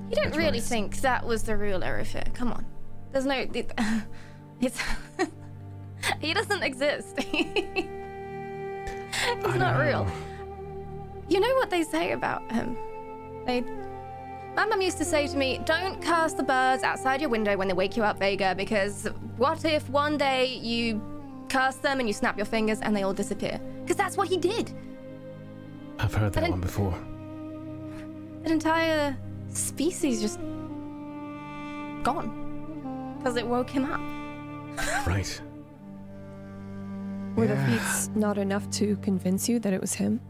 You don't That's really right. think that was the real Erufr? Come on. There's no. It, it's. he doesn't exist. He's I not know. real. You know what they say about him? They. My mum used to say to me, don't cast the birds outside your window when they wake you up, Vega, because what if one day you cast them and you snap your fingers and they all disappear? Because that's what he did. I've heard that didn't- one before. An entire species just gone. Because it woke him up. Right. Were Yeah. the feats not enough to convince you that it was him?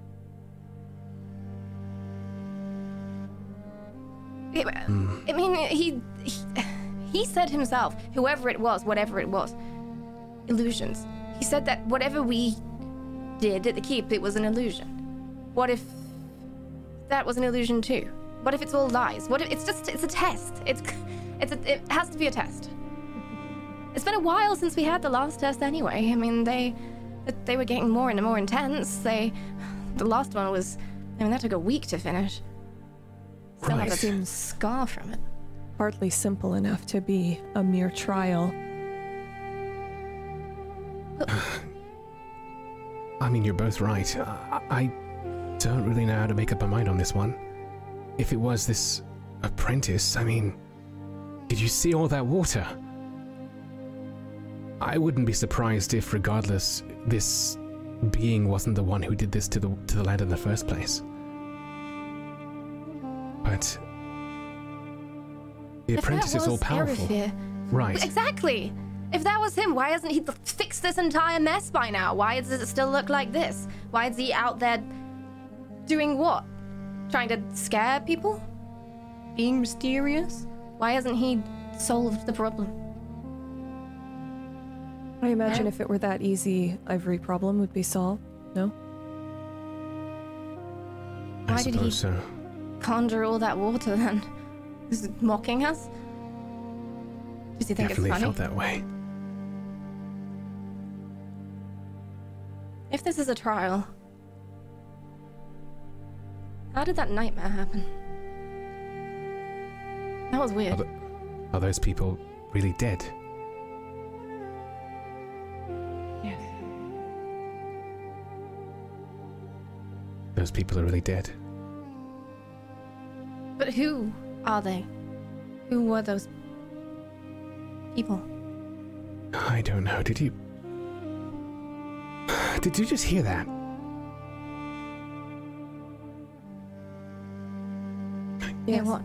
It- Hmm. I mean, he, he he said himself, whoever it was, whatever it was, illusions. He said that whatever we did at the keep, it was an illusion. What if that was an illusion too? What if it's all lies? What if it's just it's a test? It's it's a, it has to be a test. It's been a while since we had the last test anyway. I mean, they they were getting more and more intense. They the last one was I mean, that took a week to finish. Still have a Right. Seems scar from it. hardly simple enough to be a mere trial. I mean, you're both right. I, I don't really know how to make up my mind on this one. If it was this apprentice, I mean, did you see all that water? I wouldn't be surprised if, regardless, this being wasn't the one who did this to the to the land in the first place. But The If apprentice is all powerful. Right. Exactly. If that was him, why hasn't he fixed this entire mess by now? Why does it still look like this? Why is he out there doing what? Trying to scare people? Being mysterious? Why hasn't he solved the problem? I imagine if it were that easy, every problem would be solved. No? I Why did he suppose so. conjure all that water then? Is it mocking us? Does he think Definitely it's funny? felt that way. If this is a trial, how did that nightmare happen? That was weird. Are, th- are those people really dead? Yes. Those people are really dead. But who are they? Who were those people? I don't know. Did you. Did you just hear that? Yeah, what?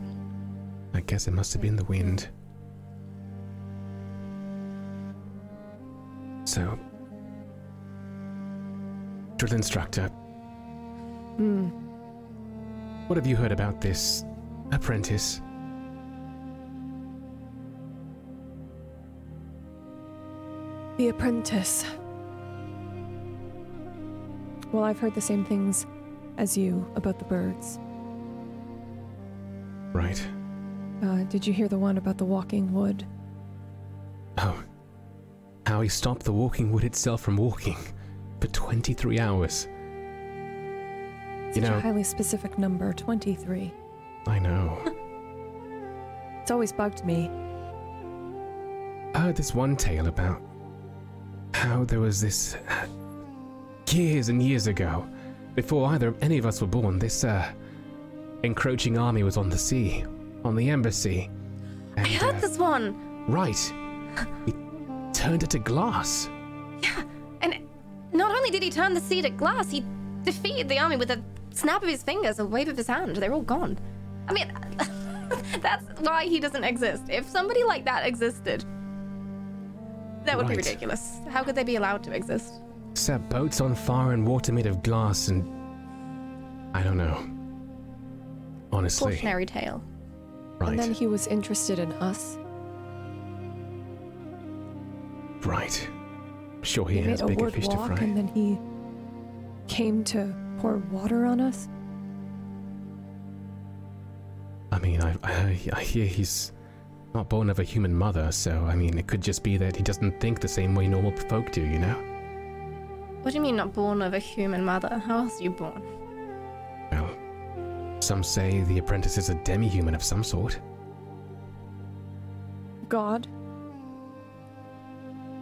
I guess it must have been the wind. So. Drill instructor, Hmm. what have you heard about this apprentice? The apprentice. Well, I've heard the same things as you about the birds. Right. Uh, did you hear the one about the walking wood? Oh. How he stopped the walking wood itself from walking for 23 hours. Such You a know, highly specific number, 23. I know. It's always bugged me. I heard this one tale about how there was this uh, years and years ago, before either any of us were born, this uh, encroaching army was on the sea, on the embassy. I heard uh, this one! Right. He turned it to glass. Yeah, and not only did he turn the sea to glass, he defeated the army with a snap of his fingers, a wave of his hand. They're all gone. I mean, that's why he doesn't exist. If somebody like that existed, that would be ridiculous. How could they be allowed to exist? Set boats on fire and water made of glass and. I don't know. Honestly. Cautionary tale. Right. And then he was interested in us. Right. Sure, he, made has bigger word fish to walk fry. and then he came to pour water on us. I mean, I, I, I hear he's not born of a human mother, so I mean, it could just be that he doesn't think the same way normal folk do, you know? What do you mean not born of a human mother? How else are you born? Well, some say the apprentice is a demi human of some sort. God?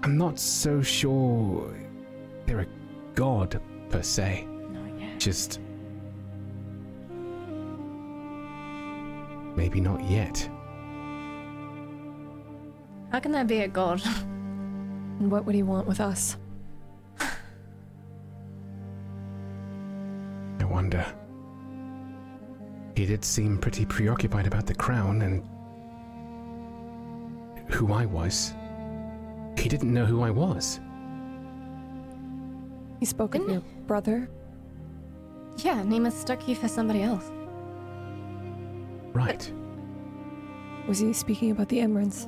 I'm not so sure they're a god per se. Not yet. Just. Maybe not yet. How can there be a god? And what would he want with us? Wonder. He did seem pretty preoccupied about the crown and who I was. He didn't know who I was. He spoke of your brother. Yeah, and he mistook you for somebody else. Right. Was he speaking about the Emrons?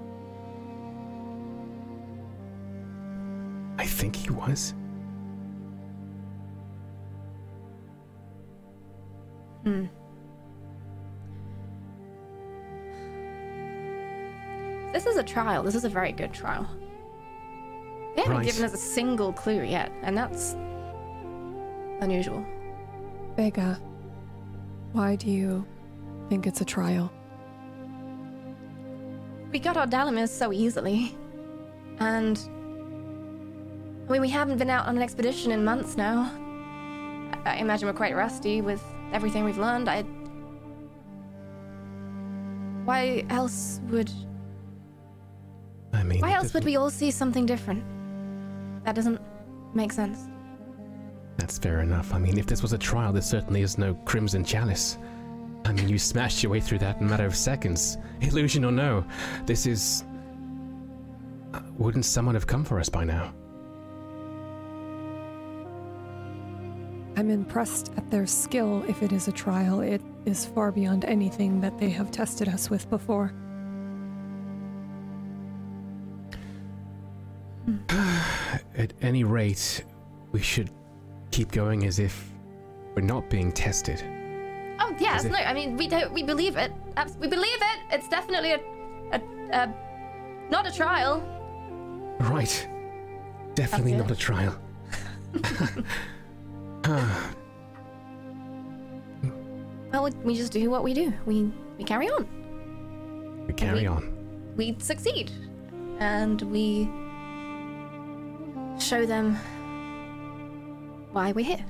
I think he was. Hmm. This is a trial. This is a very good trial. They haven't Right. given us a single clue yet, and that's unusual. Vega, why do you think it's a trial? We got our Dalamir so easily. And. I mean, we haven't been out on an expedition in months now. I, I imagine we're quite rusty with everything we've learned. I. Why else would. I mean, Why else would we all see something different? That doesn't make sense. That's fair enough. I mean, if this was a trial, there certainly is no crimson chalice. I mean, you smashed your way through that in a matter of seconds. Illusion or no, this is. Uh, Wouldn't someone have come for us by now? I'm impressed at their skill if it is a trial. It is far beyond anything that they have tested us with before. At any rate, we should keep going as if we're not being tested. Oh yes, Is no. I mean, we don't. We believe it. We believe it. It's definitely a, a, a not a trial. Right. Definitely not a trial. Well, we- we just do what we do. We we carry on. we carry on. We succeed, and we show them why we're here.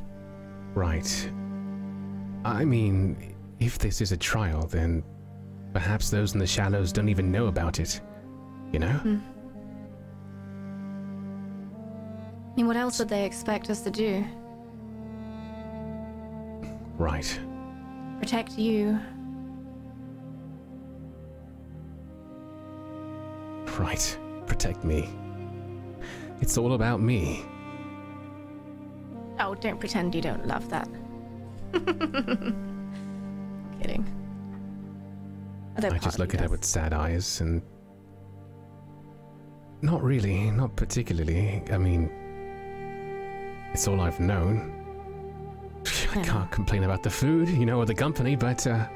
Right. I mean, if this is a trial, then perhaps those in the shallows don't even know about it. You know? Hmm. I mean, what else would they expect us to do? Right. Protect you? Right. Protect me. It's all about me. Oh, don't pretend you don't love that. Kidding. Although I just look at her with sad eyes and. Not really, not particularly. I mean, it's all I've known. I can't complain about the food, you know, or the company, but, uh.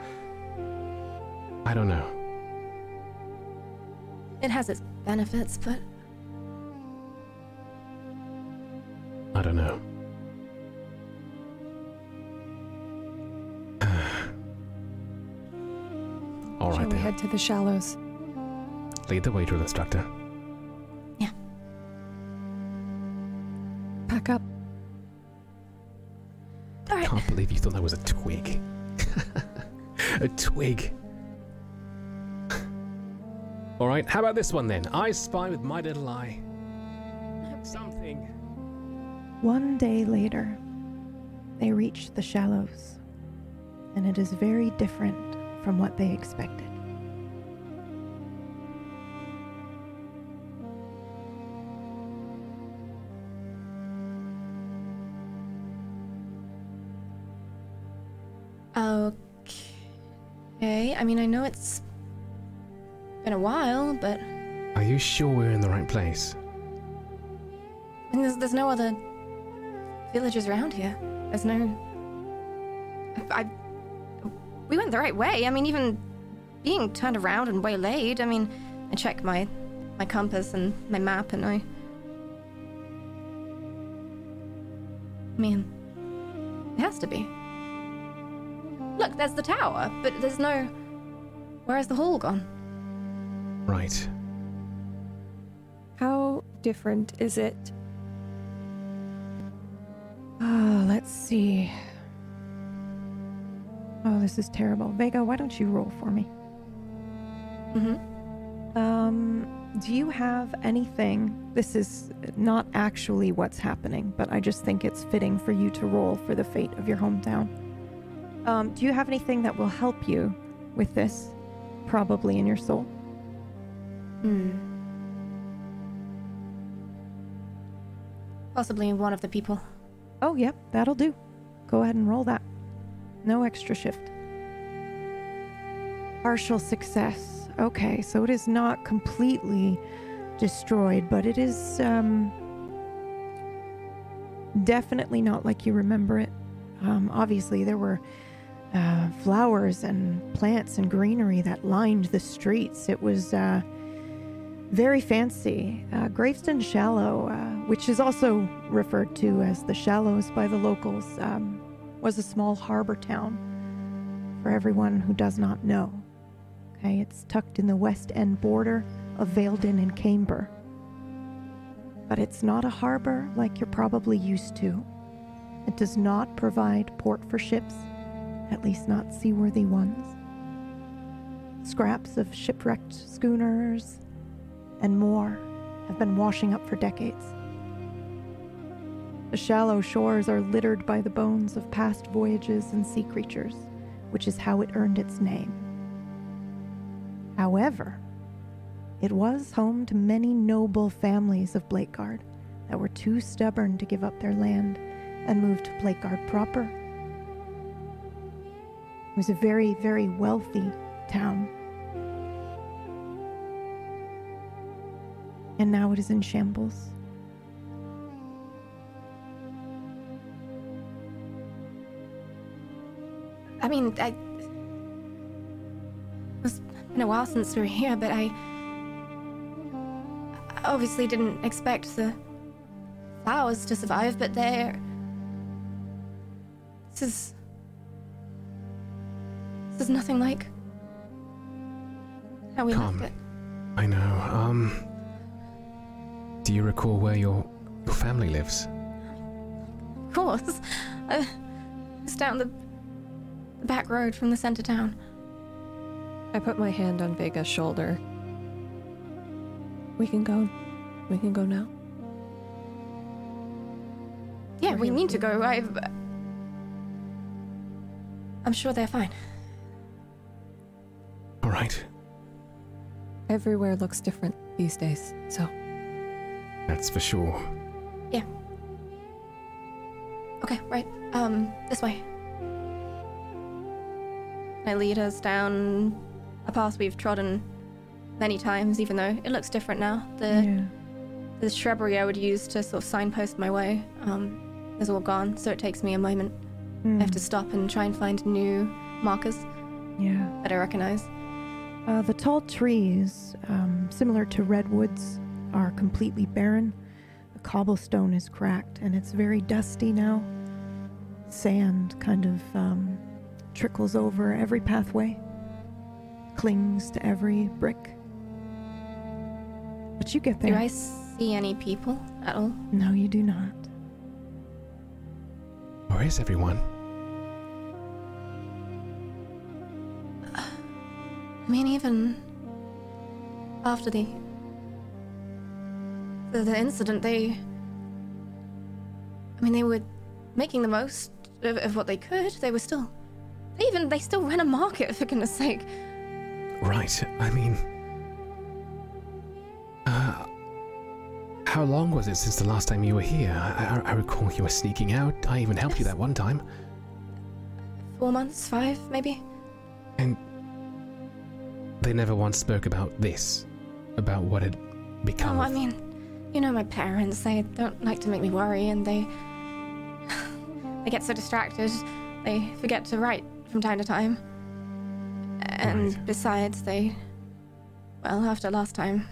I don't know. It has its benefits, but I don't know. All Shall right we then. head to the shallows? Lead the way, drill instructor. I can't believe you thought that was a twig. a twig. All right, how about this one then? I spy with my little eye. Something. One day later, they reach the shallows, and it is very different from what they expected. I mean, I know it's been a while, but Are you sure we're in the right place? I mean, there's, there's no other villages around here. There's no. I. We went the right way. I mean, even being turned around and waylaid. I mean, I checked my my compass and my map, and I. I mean, it has to be. Look, there's the tower, but there's no. Where is the hall gone? Right. How different is it? Ah, let's see. Oh, this is terrible. Vega, why don't you roll for me? Mm-hmm. Um, do you have anything? This is not actually what's happening, but I just think it's fitting for you to roll for the fate of your hometown. Um, do you have anything that will help you with this? Probably in your soul. Hmm. Possibly one of the people. Oh, yep, that'll do. Go ahead and roll that. No extra shift. Partial success. Okay, so it is not completely destroyed, but it is um, definitely not like you remember it. Um, obviously, there were uh, flowers and plants and greenery that lined the streets. It was uh, very fancy. Uh, Shallow, uh, which is also referred to as the Shallows by the locals, um, was a small harbor town for everyone who does not know. Okay, it's tucked in the west end border of Valedon and Camber. But it's not a harbor like you're probably used to. It does not provide port for ships, at least not seaworthy ones. Scraps of shipwrecked schooners and more have been washing up for decades. The shallow shores are littered by the bones of past voyages and sea creatures, which is how it earned its name. However, it was home to many noble families of Blakeguard that were too stubborn to give up their land and move to Blakeguard proper. It was a very, very wealthy town. And now it is in shambles. I mean, I. It's been a while since we were here, but I. I obviously didn't expect the flowers to survive, but they're. This is. This is nothing like. How we Come. left it. I know. Um. Do you recall where your your family lives? Of course. Uh, it's down the, the back road from the center town. I put my hand on Vega's shoulder. We can go. We can go now. Yeah, We're need to go. I. I'm sure they're fine. All right. Everywhere looks different these days, so That's for sure. Yeah. Okay, right. Um, this way. I lead us down a path we've trodden many times, even though it looks different now. The yeah. the shrubbery I would use to sort of signpost my way um, is all gone, so it takes me a moment. I have to stop and try and find new markers Yeah. that I recognize. Uh, the tall trees, um, similar to redwoods, are completely barren. The cobblestone is cracked and it's very dusty now. Sand kind of um, trickles over every pathway, clings to every brick. But you get there. Do I see any people at all? No, you do not. Where is everyone? I mean, even after the the, the incident, they. I mean, they were making the most of, of what they could. They were still. They even they still ran a market for goodness sake. Right. I mean. Uh, how long was it since the last time you were here? I, I, I recall you were sneaking out. I even helped you that one time. Four months, five maybe. And they never once spoke about this, about what had become. Oh, I mean, you know my parents. They don't like to make me worry, and they they get so distracted they forget to write from time to time. And Right. besides, they well, after last time,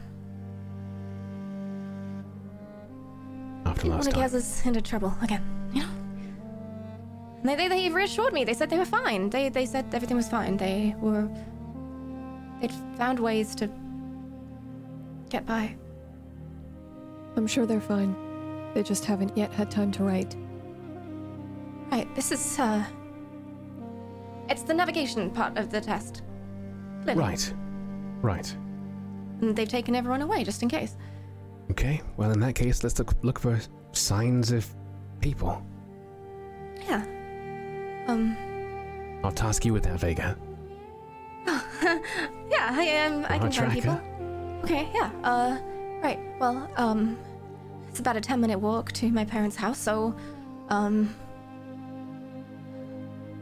after last to time. get us into trouble again. You know. They, they they reassured me. They said they were fine. They they said everything was fine. They were they'd found ways to get by. I'm sure they're fine. They just haven't yet had time to write. Right, this is, uh. It's the navigation part of the test. Clearly. Right. Right. And they've taken everyone away just in case. Okay. Well, in that case, let's look look for signs of people. Yeah. Um. I'll task you with that, Vega. Yeah, I um, I can find people. Okay, yeah. Uh, right. Well, um, it's about a ten-minute walk to my parents' house, so, um,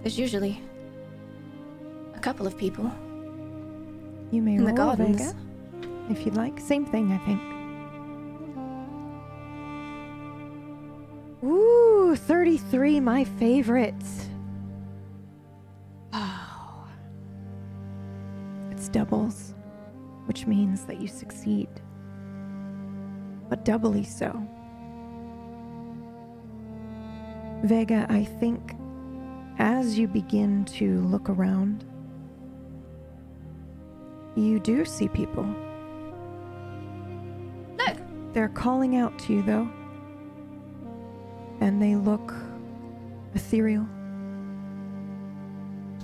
there's usually a couple of people You may in the roll, gardens. Vega, if you'd like. Same thing, I think. Ooh, 33, my favorite. Doubles, which means that you succeed. But doubly so. Vega, I think as you begin to look around, you do see people. Look, They're calling out to you, though. And they look ethereal.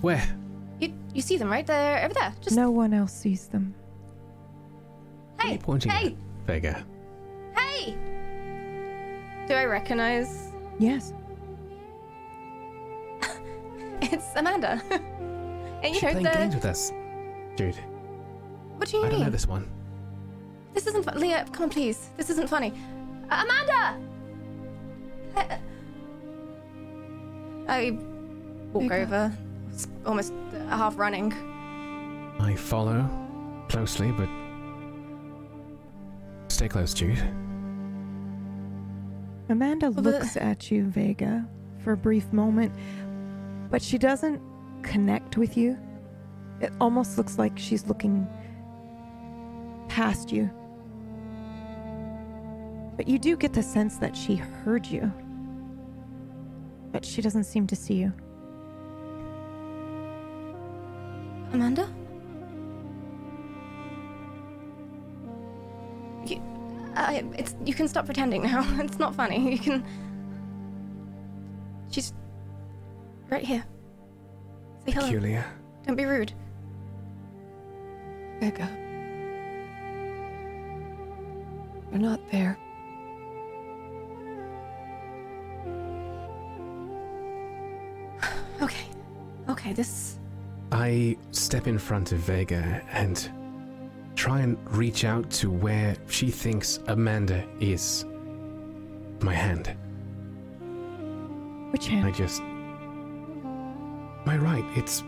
Where? You you see them right there, over there. Just No one else sees them. What are hey, you pointing hey, at, Vega? hey. Do I recognize? Yes. It's Amanda. And you She know playing the. games with us, dude. What do you mean? I don't mean? know this one. This isn't fu- Leah. Come on, please. This isn't funny. Uh, Amanda. Uh, I walk Vega. over, s- almost half running. I follow closely, but stay close, Jude. Amanda Well, the- looks at you, Vega, for a brief moment, but she doesn't connect with you. It almost looks like she's looking past you. But you do get the sense that she heard you. But she doesn't seem to see you. Amanda? You, I, it's, you can stop pretending now. It's not funny. You can. She's right here. Say hello. Peculiar. Don't be rude. Vega. You're not there. Okay. Okay, this. I step in front of Vega and try and reach out to where she thinks Amanda is. My hand. Which hand? I just. My right. It's.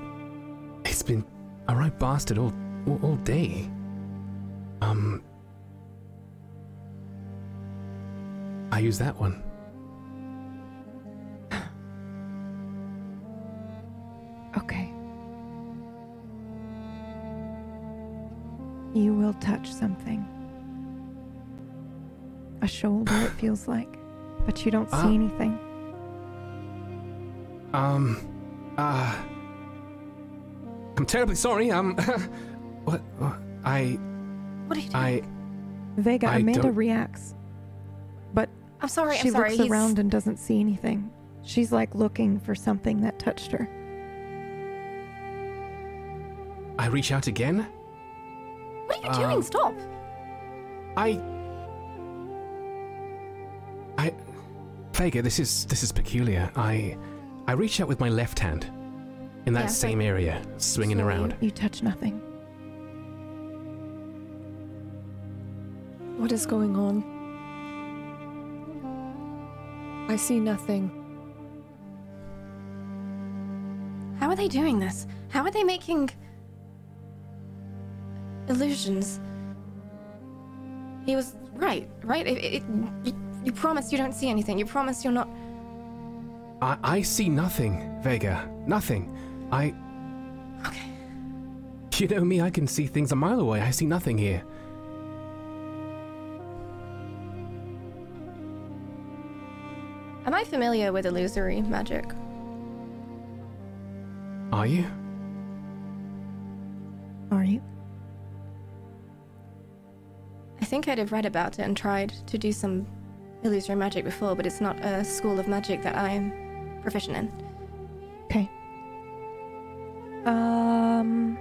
It's been a right bastard all, all, all day. Um. I use that one. Okay. You will touch something. A shoulder, it feels like. But you don't see Ah. anything. Um. Uh. I'm terribly sorry. Um. what? what- I. What are you doing? I. Vega, I Amanda don't- reacts. But I'm sorry. she I'm sorry. looks he's- around and doesn't see anything. She's like looking for something that touched her. I reach out again. What are you doing? Um, Stop. I. I. Vega, this is this is peculiar. I. I reach out with my left hand, in that Yeah, so- same area, swinging so you- around. You touch nothing. What is going on? I see nothing. How are they doing this? How are they making illusions? He was right, right? It, it, you, you promise you don't see anything. You promise you're not. I, I see nothing, Vega. Nothing. I. Okay. You know me, I can see things a mile away. I see nothing here. Am I familiar with illusory magic? Are you? Think I'd have read about it and tried to do some illusory magic before, but it's not a school of magic that I'm proficient in. Okay. Um.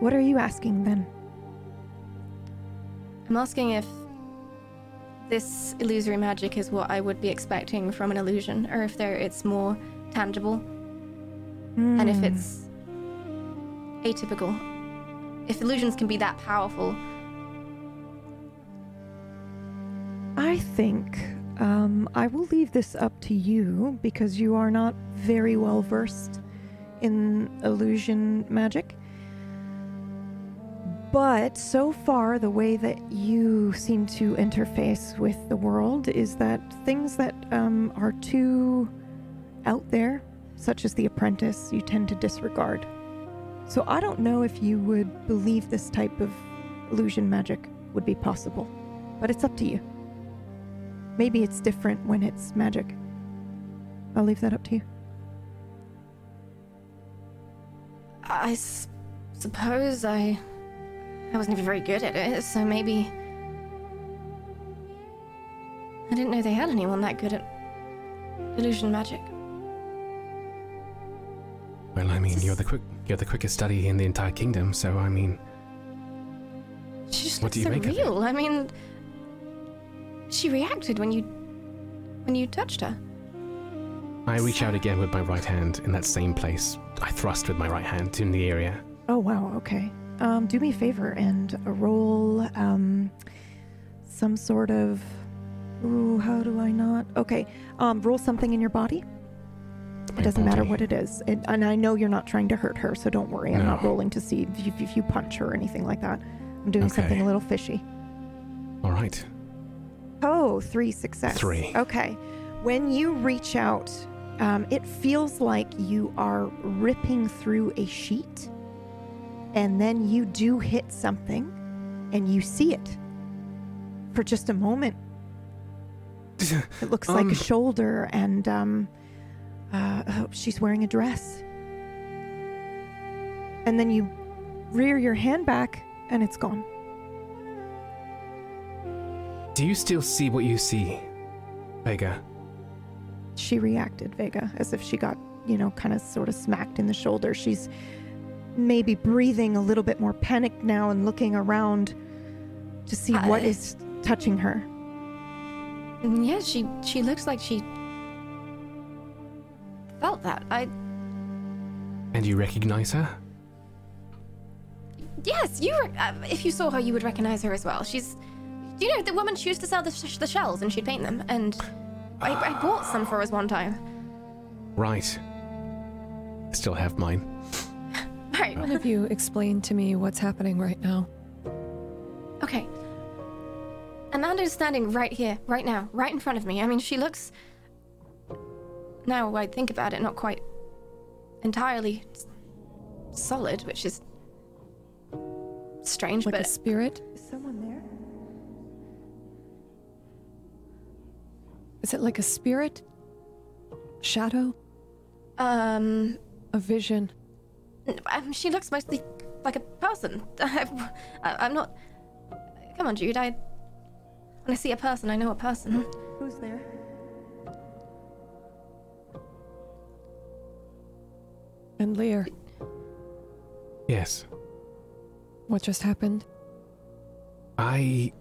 What are you asking then? I'm asking if this illusory magic is what I would be expecting from an illusion, or if there it's more tangible, and if Hmm. it's atypical. If illusions can be that powerful, I think um, I will leave this up to you because you are not very well versed in illusion magic. But so far, the way that you seem to interface with the world is that things that um, are too out there, such as The Apprentice, you tend to disregard. So I don't know if you would believe this type of illusion magic would be possible, but it's up to you. Maybe it's different when it's magic. I'll leave that up to you. I s- suppose I I wasn't even very good at it, so maybe I didn't know they had anyone that good at illusion magic. Well, I mean, you're the quick, you're the quickest study in the entire kingdom, so I mean, She just What do you so make of it? real. I mean, she reacted when you when you touched her. I reach out again with my right hand in that same place. I thrust with my right hand in the area. Oh wow, okay. Um, do me a favor and roll um, some sort of. Ooh, how do I not? Okay, um, roll something in your body. It doesn't matter what it is, it, and I know you're not trying to hurt her, so don't worry. I'm not rolling to see if you, if you punch her or anything like that. I'm doing Okay. something a little fishy. All right. Oh, three success. Three. Okay. When you reach out, um, it feels like you are ripping through a sheet, and then you do hit something, and you see it for just a moment. It looks like Um. a shoulder, and um, uh, oh, she's wearing a dress. And then you rear your hand back, and it's gone. Do you still see what you see, Vega? she reacted, Vega, as if she got, you know, kind of sort of smacked in the shoulder. She's maybe breathing a little bit more panicked now and looking around to see what I- is touching her. Yeah, she she looks like she felt that. I And you recognize her? yes, you rec- uh, if you saw her, you would recognize her as well. She's do you know the woman she used to sell the, sh- the shells and she'd paint them and I, I bought some for us one time. Right. I still have mine. Right. One of you explain to me what's happening right now. Okay. Amanda's standing right here, right now, right in front of me. I mean, she looks. Now I think about it, not quite entirely s- solid, which is strange, Like a spirit? Is someone there? Is it like a spirit? Shadow? um, A vision? um, she looks mostly like a person. I, I'm not. Come on, Jude. I. When I see a person, I know a person. Who's there? And Lyr, Yes. what just happened? I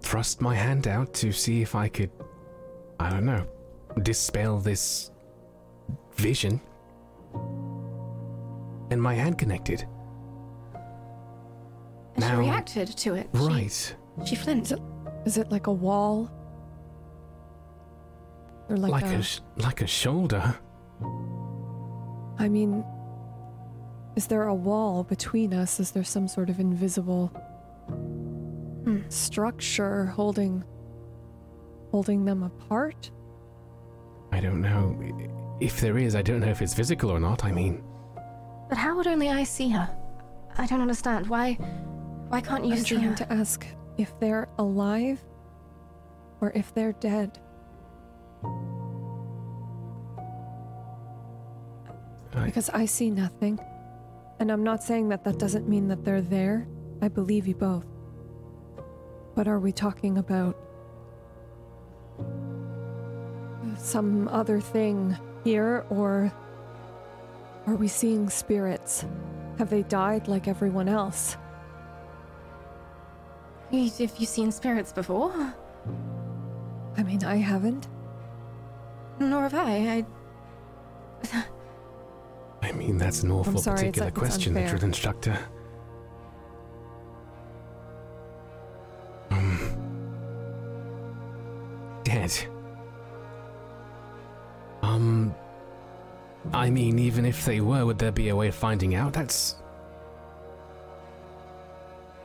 thrust my hand out to see if I could, I don't know, dispel this vision. And my hand connected. And she Now- reacted to it. Right. She, flinched. Is it like a wall? Or like, Like, a, a, sh- like a shoulder. I mean, is there a wall between us? Is there some sort of invisible Hmm. structure holding holding them apart? I don't know. If there is, I don't know if it's physical or not. I mean, But how would only I see her? I don't understand. Why why can't you I'm see trying her? to ask if they're alive or if they're dead. I- Because I see nothing. And I'm not saying that that doesn't mean that they're there. I believe you both. But are we talking about some other thing here, or are we seeing spirits? Have they died like everyone else? You- Have you seen spirits before? I mean, I haven't. Nor have I. I I mean, that's an awful sorry, it's- particular it's question, unfair. drill instructor. Um, dead. Um, I mean, even if they were, would there be a way of finding out? That's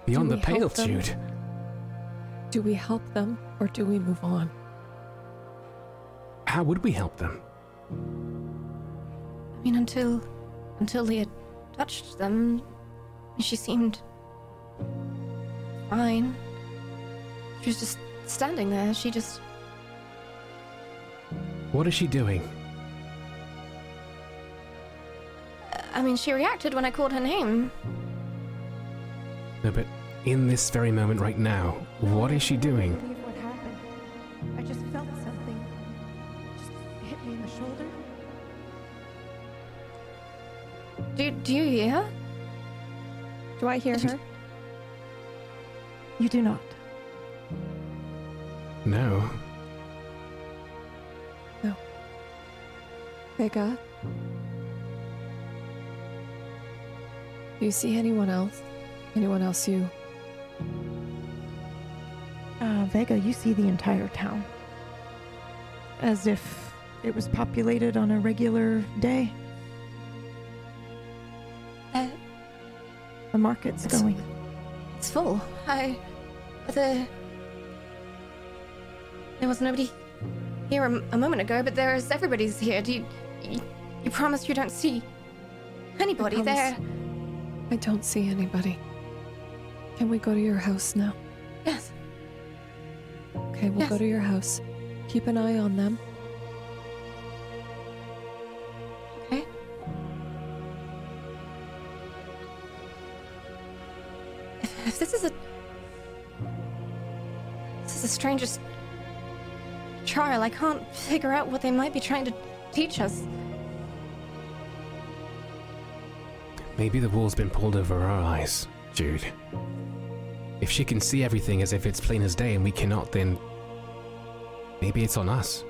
beyond Do the we help pale, them? Jude. Do we help them, or do we move on? How would we help them? I mean, until until Leah touched them, she seemed fine. She was just standing there. She just What is she doing? I mean, she reacted when I called her name. No, but in this very moment right now, what is she doing? Do I hear her? You do not. No. No. Vega? Do you see anyone else? Anyone else you Uh, Vega, you see the entire town. As if it was populated on a regular day. The market's It's- going. It's full. I. The. There was nobody here a, a moment ago, but there's everybody's here. Do you, you. You promise you don't see anybody promise. there? I don't see anybody. Can we go to your house now? Yes. Okay, we'll go to your house. Keep an eye on them. Trial. I can't figure out what they might be trying to teach us. Maybe the wool's been pulled over our eyes, Jude. If she can see everything as if it's plain as day and we cannot, then maybe it's on us.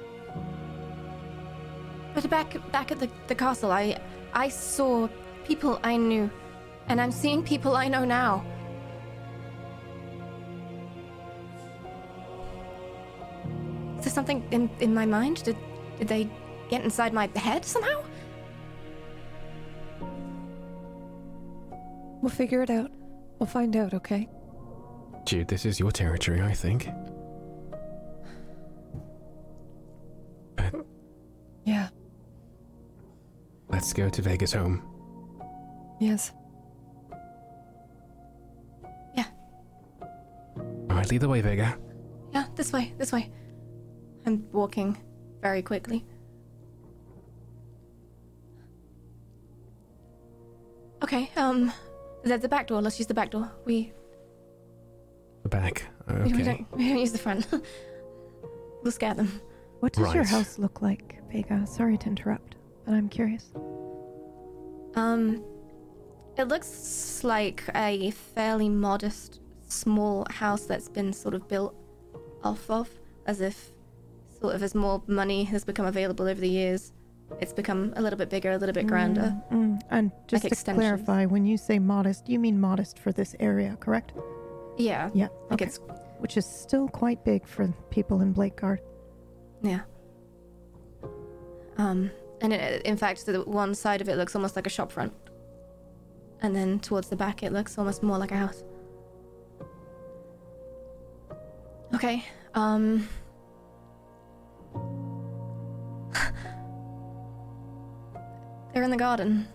But back back at the, the castle, I I saw people I knew, and I'm seeing people I know now. Something in, in my mind? Did did they get inside my head somehow? We'll figure it out. We'll find out, okay? Jude, this is your territory, I think. Uh, yeah. Let's go to Vega's home. Yes. Yeah. Alright, lead the way, Vega. Yeah, this way, this way. I'm walking very quickly. Okay, um, the, the back door. Let's use the back door. We The back. we, we Okay. don't we don't use the front. we'll scare them. What does your house look like, Vega? Sorry to interrupt, but I'm curious. Um, it looks like a fairly modest, small house that's been sort of built off of, as if sort of as more money has become available over the years, it's become a little bit bigger, a little bit grander. Mm, mm. And just to extensions. clarify, when you say modest, you mean modest for this area, correct? Yeah, Yeah. like okay. it's Which is still quite big for people in Blakeguard. yeah. Um, and it, in fact, the one side of it looks almost like a shopfront, and then towards the back, it looks almost more like a house. Okay. Um. They're in the garden.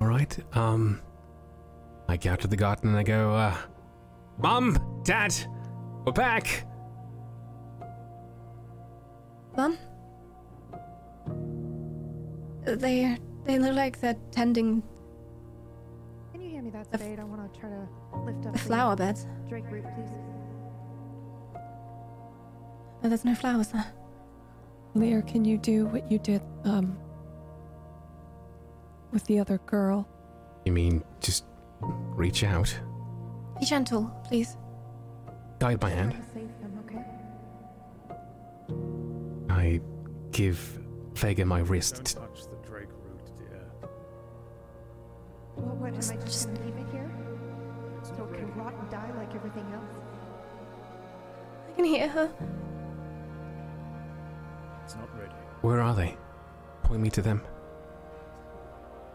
Alright, um. I get out to the garden and I go, uh. Mum! Dad! We're back! Mom, They they look like they're tending Can you hand me that The f- spade? I want to try to lift up the flower beds. Drake root, please. Oh, there's no flowers there. Lyr, can you do what you did, um, with the other girl? You mean just reach out, Be gentle, please. guide my hand. Save him, okay? I give Vega my wrist. touch the Drake root, dear. Well, what, am I Just- just just- going to leave it here? So it can rot and die like everything else? I can hear her. It's not ready. Where are they? Point me to them.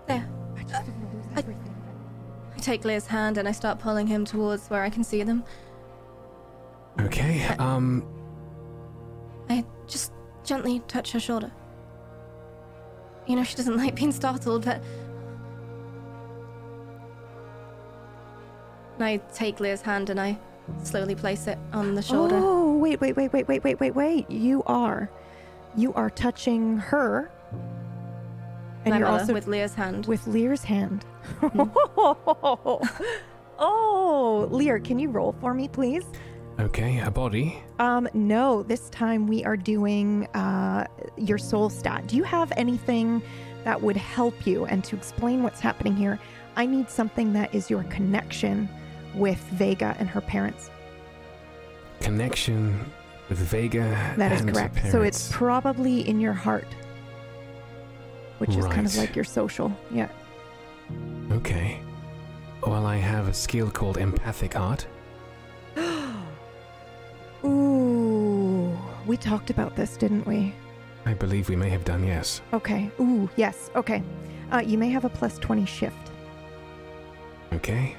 There. I just don't want to lose I- everything. I take Lyr's hand and I start pulling him towards where I can see them. Okay, um. I just gently touch her shoulder. You know, she doesn't like being startled, but. And I take Lyr's hand and I slowly place it on the shoulder. Oh, wait, wait, wait, wait, wait, wait, wait, wait. You are. You are touching her. And My you're mother also with Lyr's hand. with Lyr's hand. Mm-hmm. oh, Lyr, can you roll for me, please? Okay, a body. Um, no, this time we are doing uh, your soul stat. Do you have anything that would help you? And to explain what's happening here, I need something that is your connection with Vega and her parents. Connection With Vega That is correct. So it's probably in your heart, which is kind of Right. like your social. Yeah. Okay. Well, I have a skill called empathic art. Ooh, we talked about this, didn't we? I believe we may have done, yes. Okay. Ooh, yes. Okay. Uh, you may have a plus 20 shift. Okay.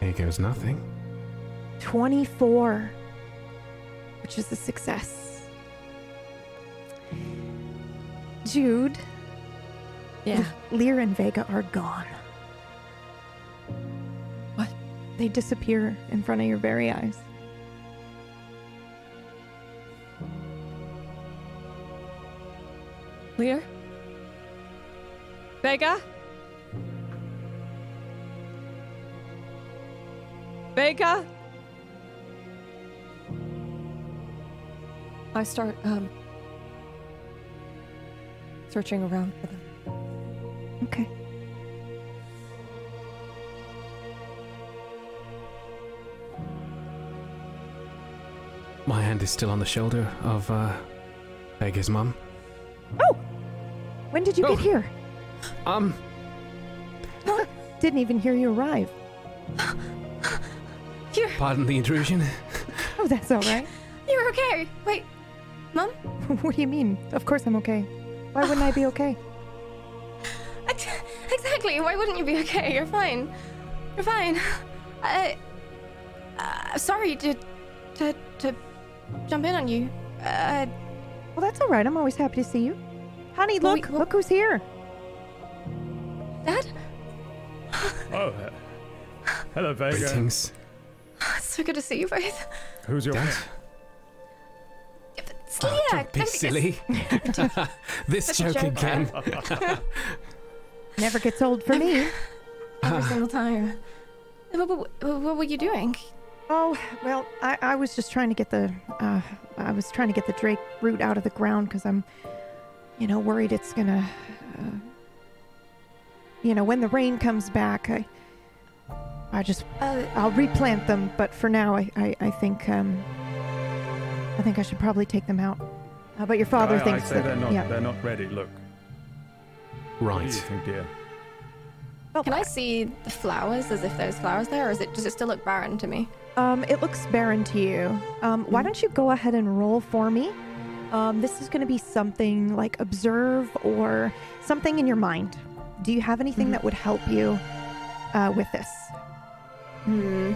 Here goes nothing. 24, which is a success. Jude. Yeah. Lyr and Vega are gone. What? They disappear in front of your very eyes. Lyr? Vega? Vega? I start um searching around for them. Okay. My hand is still on the shoulder of uh, Vega's mum. Oh! When did you Oh. get here? Um, Didn't even hear you arrive. You're pardon the intrusion. Oh, that's all right. you're okay. Wait, Mum? what do you mean? Of course I'm okay. Why wouldn't I be okay? Exactly. Why wouldn't you be okay? You're fine. You're fine. I. Uh, sorry to, to to jump in on you. Uh, Well, that's all right. I'm always happy to see you. Honey, Well, look. we- well- look who's here. Dad. Oh, uh, hello, Vega. Greetings. It's so good to see you both. Who's your Dad? It's Oh, Leah. don't be silly. this Such a joke joke, again. Never gets old for me. Every single time. What, what, what were you doing? Oh, well, I, I was just trying to get the uh, I was trying to get the Drake root out of the ground because I'm, you know, worried it's gonna, uh, you know, when the rain comes back, I, I just Uh, I'll replant them. But for now, I I, I think um, I think I should probably take them out. Uh, but your father I, I thinks say that they're not. yeah. They're not ready. Look. What do you Right. think, dear? Well, can I see the flowers as if there's flowers there, or is it does it still look barren to me? Um, it looks barren to you. Um, why Mhm. don't you go ahead and roll for me? Um, this is going to be something like observe or something in your mind. Do you have anything Mhm. that would help you uh, with this? Hmm.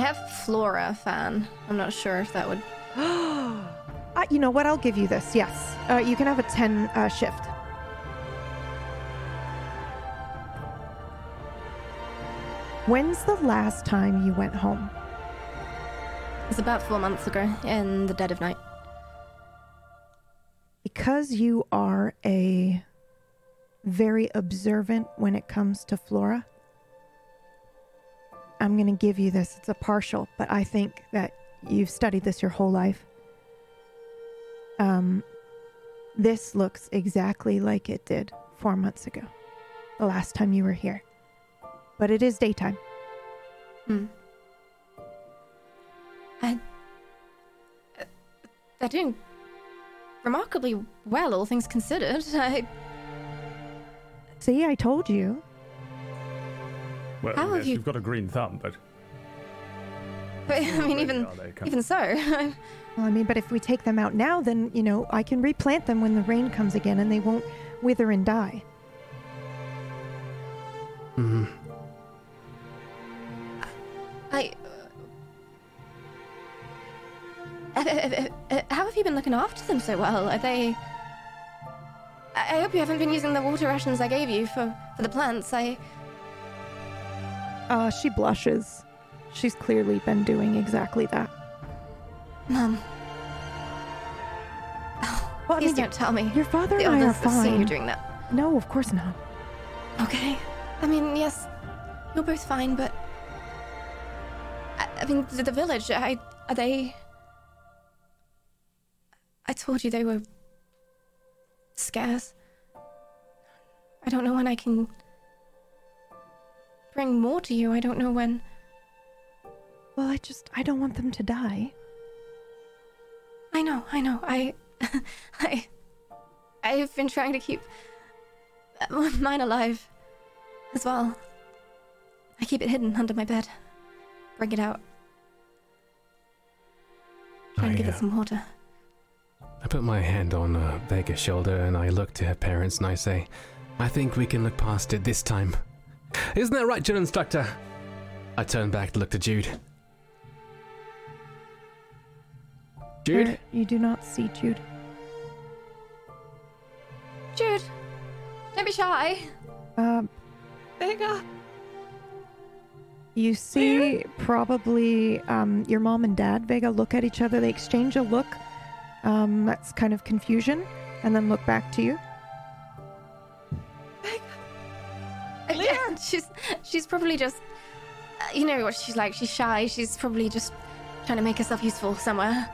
I have Flora fan. I'm not sure if that would. Uh, you know what? I'll give you this. Yes. Uh, you can have a 10 uh, shift. When's the last time you went home? It's about four months ago, in the dead of night. Because you are a very observant when it comes to flora, I'm going to give you this. It's a partial, but I think that you've studied this your whole life. Um, this looks exactly like it did four months ago, the last time you were here. But it is daytime. Hmm. I. uh, They're doing remarkably well, all things considered. I. See, I told you. Well, How have yes, you- have got a green thumb, but But, I mean, even are they? Come even so, I- Well, I mean, but if we take them out now, then, you know, I can replant them when the rain comes again and they won't wither and die. hmm I. uh, uh, uh, uh, how have you been looking after them so well? Are they? I I hope you haven't been using the water rations I gave you for for the plants. I. Uh, she blushes. She's clearly been doing exactly that. Well, I please mean, don't tell me. your father the and I are seen you fine. doing that. No, of course not. Okay. I mean, yes, you're both fine, but I, I mean, the, the village. I are they? I told you they were scarce. I don't know when I can bring more to you. I don't know when. Well, I just I don't want them to die. I know, I know. I, I, I've been trying to keep mine alive as well. I keep it hidden under my bed. Bring it out. Try and I, give it uh, some water. I put my hand on uh, Vega's shoulder and I look to her parents and I say, I think we can look past it this time. Isn't that right, Drill Instructor? I turn back to look to Jude. Jude? There- you do not see Jude. Jude, don't be shy. Um, Vega. You see probably um, your mom and dad, Vega, look at each other. They exchange a look um, that's kind of confusion and then look back to you. she's she's probably just, uh, you know what she's like. She's shy. She's probably just trying to make herself useful somewhere.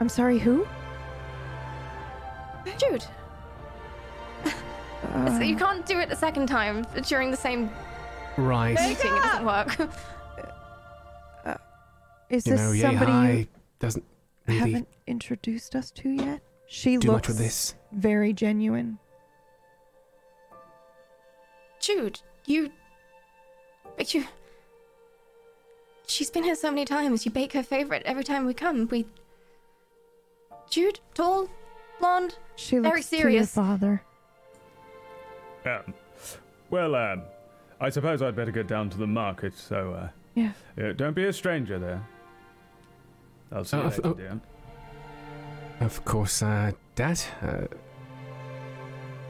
I'm sorry, who? Jude. Uh, So you can't do it a second time during the same Right. meeting. It doesn't work. is You this know, yay somebody high you doesn't really haven't introduced us to yet? She do looks much with this. very genuine. Jude, you. But you. She's been here so many times. You bake her favorite every time we come. We. Jude, tall, blonde, She very looks to serious. your father. Um, well, um, I suppose I'd better get down to the market, so, uh, Yeah. yeah, don't be a stranger there. I'll see you of- later, dear. Of course, uh, Dad. Uh,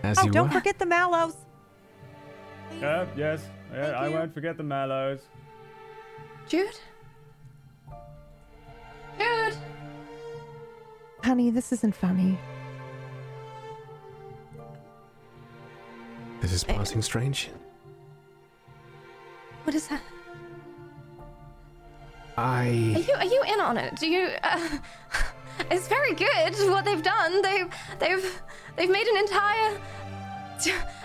as Oh, you don't were. forget the mallows. Uh, yes, yeah, I you. won't forget the mallows. Jude? Jude! Honey, this isn't funny. This is passing strange. What is that? I. Are I. you are you in on it? Do you? Uh, it's very good what they've done. They've they've they've made an entire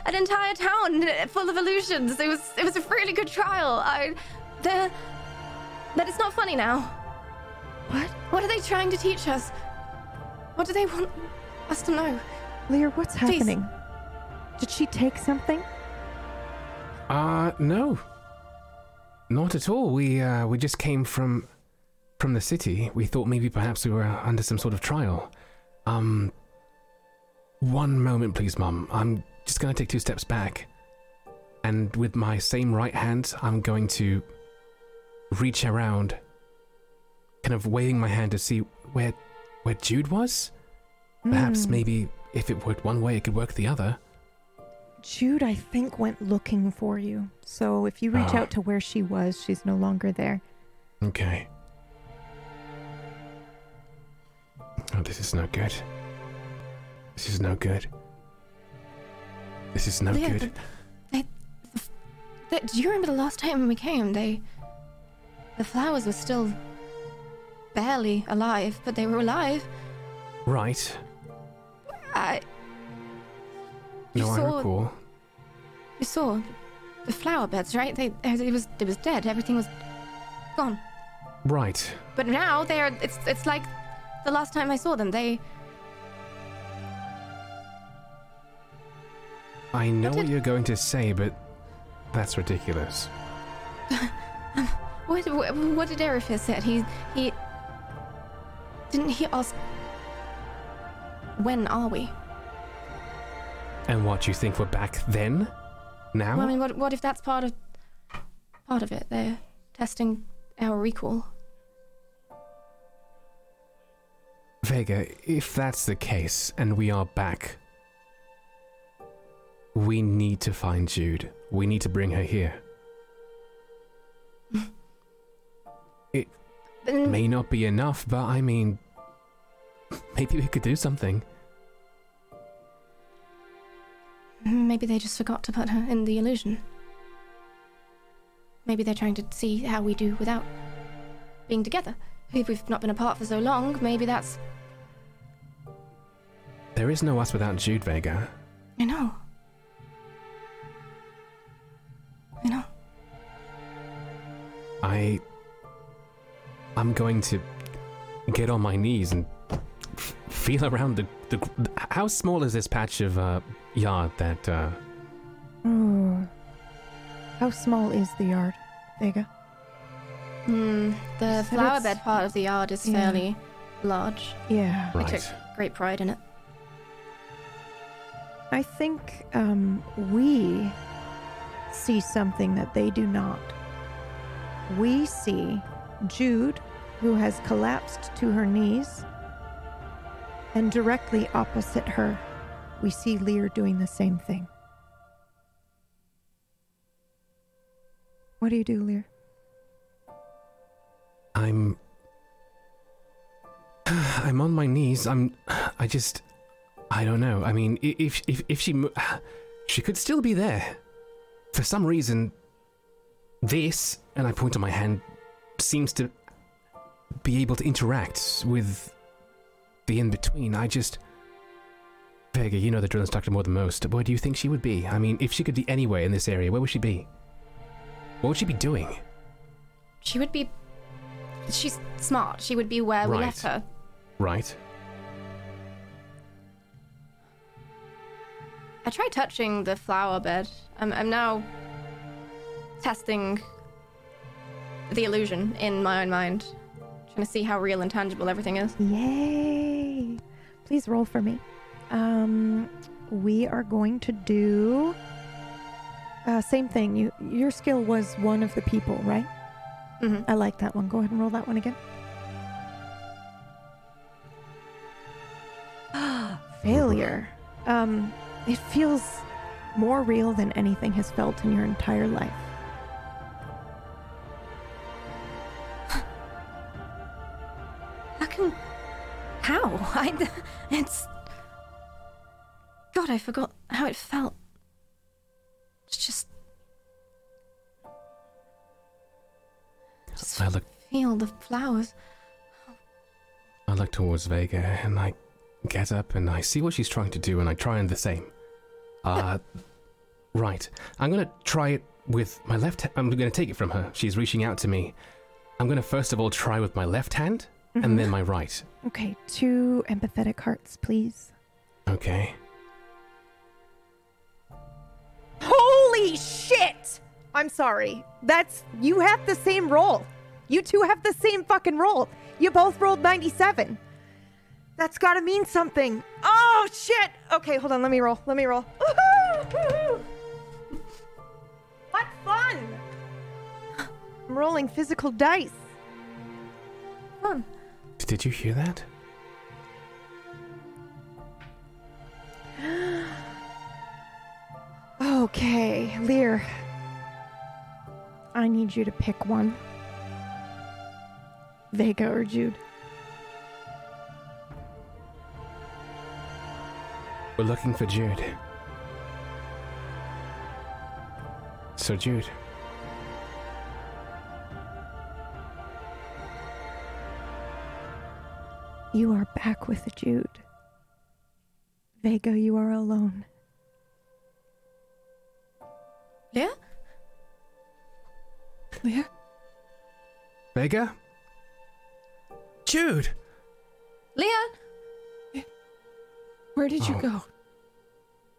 an entire town full of illusions. It was it was a really good trial. I, they're, but it's not funny now. What? What are they trying to teach us? What do they want us to know? Lyr, what's Please. happening? Did she take something? Uh, no. Not at all. We, uh, we just came from. from the city. We thought maybe perhaps we were under some sort of trial. Um. One moment, please, Mum. I'm just gonna take two steps back. And with my same right hand, I'm going to reach around, kind of waving my hand to see where where Jude was. Perhaps Hmm. maybe if it worked one way, it could work the other. Jude, I think, went looking for you. So if you reach Ah. out to where she was, she's no longer there. Okay. Oh, this is no good. This is no good. This is no Yeah, good. They, do you remember the last time when we came? They, the flowers were still barely alive, but they were alive. Right. I, You No, I saw- recall. you saw the flower beds, right? They, it was, it was dead. Everything was gone. Right. But now they're, it's, it's like the last time I saw them. They, I know What what you're going to say, but that's ridiculous. what, what, what did Erifis said? He, he, didn't he ask, when are we? And what you think we're back then? Now? Well, I mean, what, what if that's part of, part of it? They're testing our recall. Vega, if that's the case and we are back, we need to find Jude. We need to bring her here. it may not be enough, but I mean, maybe we could do something. Maybe they just forgot to put her in the illusion. Maybe they're trying to see how we do without being together. If we've not been apart for so long, maybe that's. There is no us without Jude, Vega. I know. I know. I. I'm going to get on my knees and f- feel around the, the. How small is this patch of uh, yard that. Uh, Oh. How small is the yard, Vega? Hmm, the Said flower bed part of the yard is Yeah. fairly large. Yeah. We took great pride in it. I think um, we see something that they do not. We see Jude, who has collapsed to her knees, and directly opposite her, we see Lyr doing the same thing. What do you do, Lyr? I'm. I'm on my knees. I'm. I just. I don't know. I mean, if if if she, she could still be there. For some reason, this and I point to my hand seems to be able to interact with the in between. I just. Vega, you know the drill instructor more than most. Where do you think she would be? I mean, if she could be anywhere in this area, where would she be? What would she be doing? She would be. She's smart. She would be where we left Right. her. Right. I tried touching the flower bed. I'm, I'm now testing the illusion in my own mind, trying to see how real and tangible everything is. Yay! Please roll for me. Um, we are going to do uh, same thing. You your skill was one of the people, right? Mm-hmm. I like that one. Go ahead and roll that one again. Failure. Um, it feels more real than anything has felt in your entire life. How can. How? I. It's. God, I forgot how it felt. It's just. I look Feel the flowers. I look towards Vega and I get up and I see what she's trying to do and I try and the same. Uh, right. I'm gonna try it with my left. I'm gonna take it from her. She's reaching out to me. I'm gonna first of all try with my left hand Mhm. and then my right. Okay, two empathetic hearts, please. Okay. Holy shit! I'm sorry. That's you have the same roll. You two have the same fucking roll. You both rolled 97. That's got to mean something. Oh shit. Okay, hold on. Let me roll. Let me roll. what fun! I'm rolling physical dice. Fun. Did you hear that? Okay, Lyr. I need you to pick one. Vega or Jude. We're looking for Jude. So Jude. You are back with Jude. Vega, you are alone. Leah? Leah? Vega? Jude! Leah? Where did you Oh. go?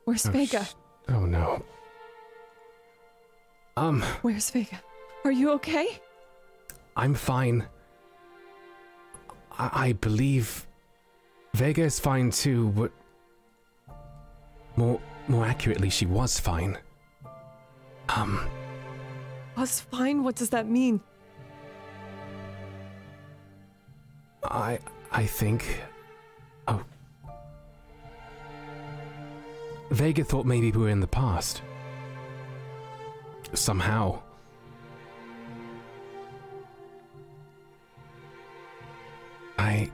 Where's Oh, Vega? sh- oh no. Um, Where's Vega? Are you okay? I'm fine. I, I believe Vega is fine too, but more more accurately, she was fine. Um, Was fine? What does that mean? I I think. Oh. Vega thought maybe we were in the past. Somehow. I.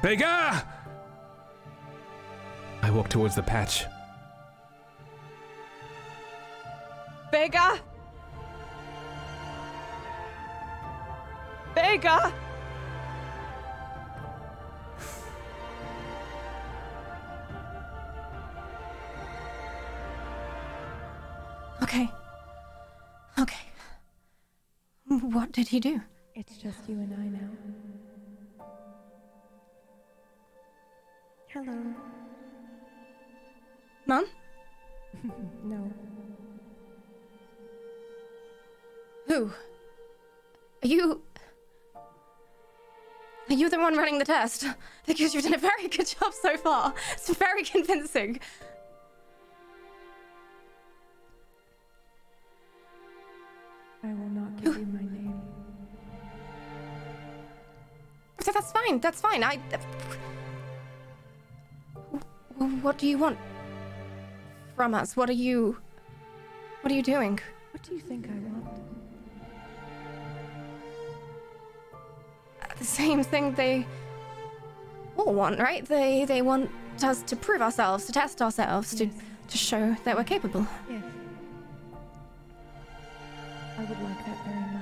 Vega! I walk towards the patch. Vega? Vega? What did he do? It's just you and I now. Hello. Mom? no. Who? Are you. Are you the one running the test? Because you've done a very good job so far. It's very convincing. That's fine. That's fine. I. What do you want from us? What are you. What are you doing? What do you think I want? The same thing they all want, right? They they want us to prove ourselves, to test ourselves, to to show that we're capable. Yes. I would like that very much.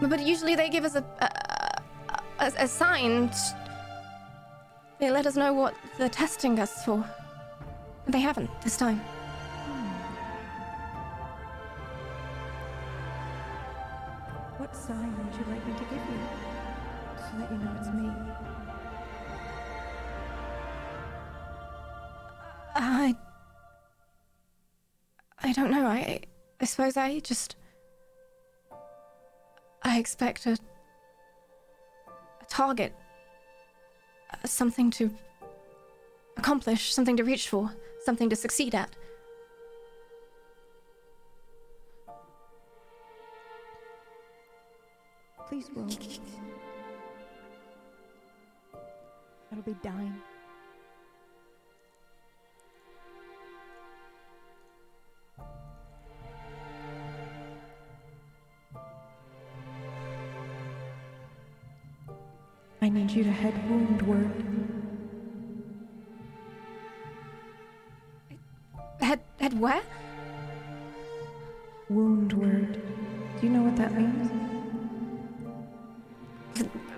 But- usually they give us a a, a, a sign. They let us know what they're testing us for. They haven't this time. Hmm. What sign would you like me to give you? So that you know it's me. I. I don't know. I. I suppose I just. I expect a. a target. Uh, Something to. accomplish, something to reach for, something to succeed at. Please roll. That'll be dying. Need you to head woundward. Head. head where? Woundward. Do you know what that means?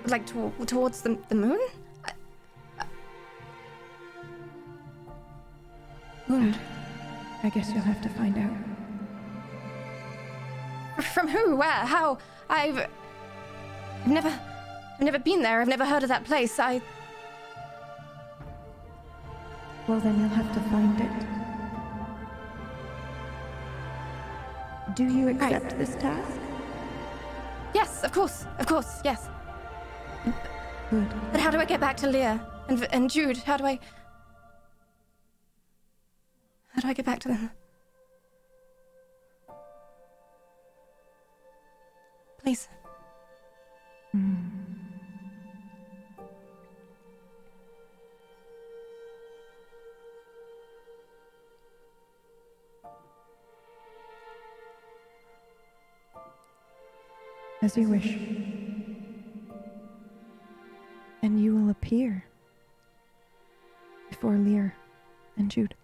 Like to- towards the, the moon? I- I- Wound. I guess you'll have to find out. From who? Where? How? I've. I've never. I've never been there. I've never heard of that place. I. Well, then you'll have to find it. Do you accept this task? Yes, of course. Of course. Yes. Good. But how do I get back to Lyr and and Jude? How do I? How do I get back to them? Please. As you wish. And you will appear before Lyr and Jude.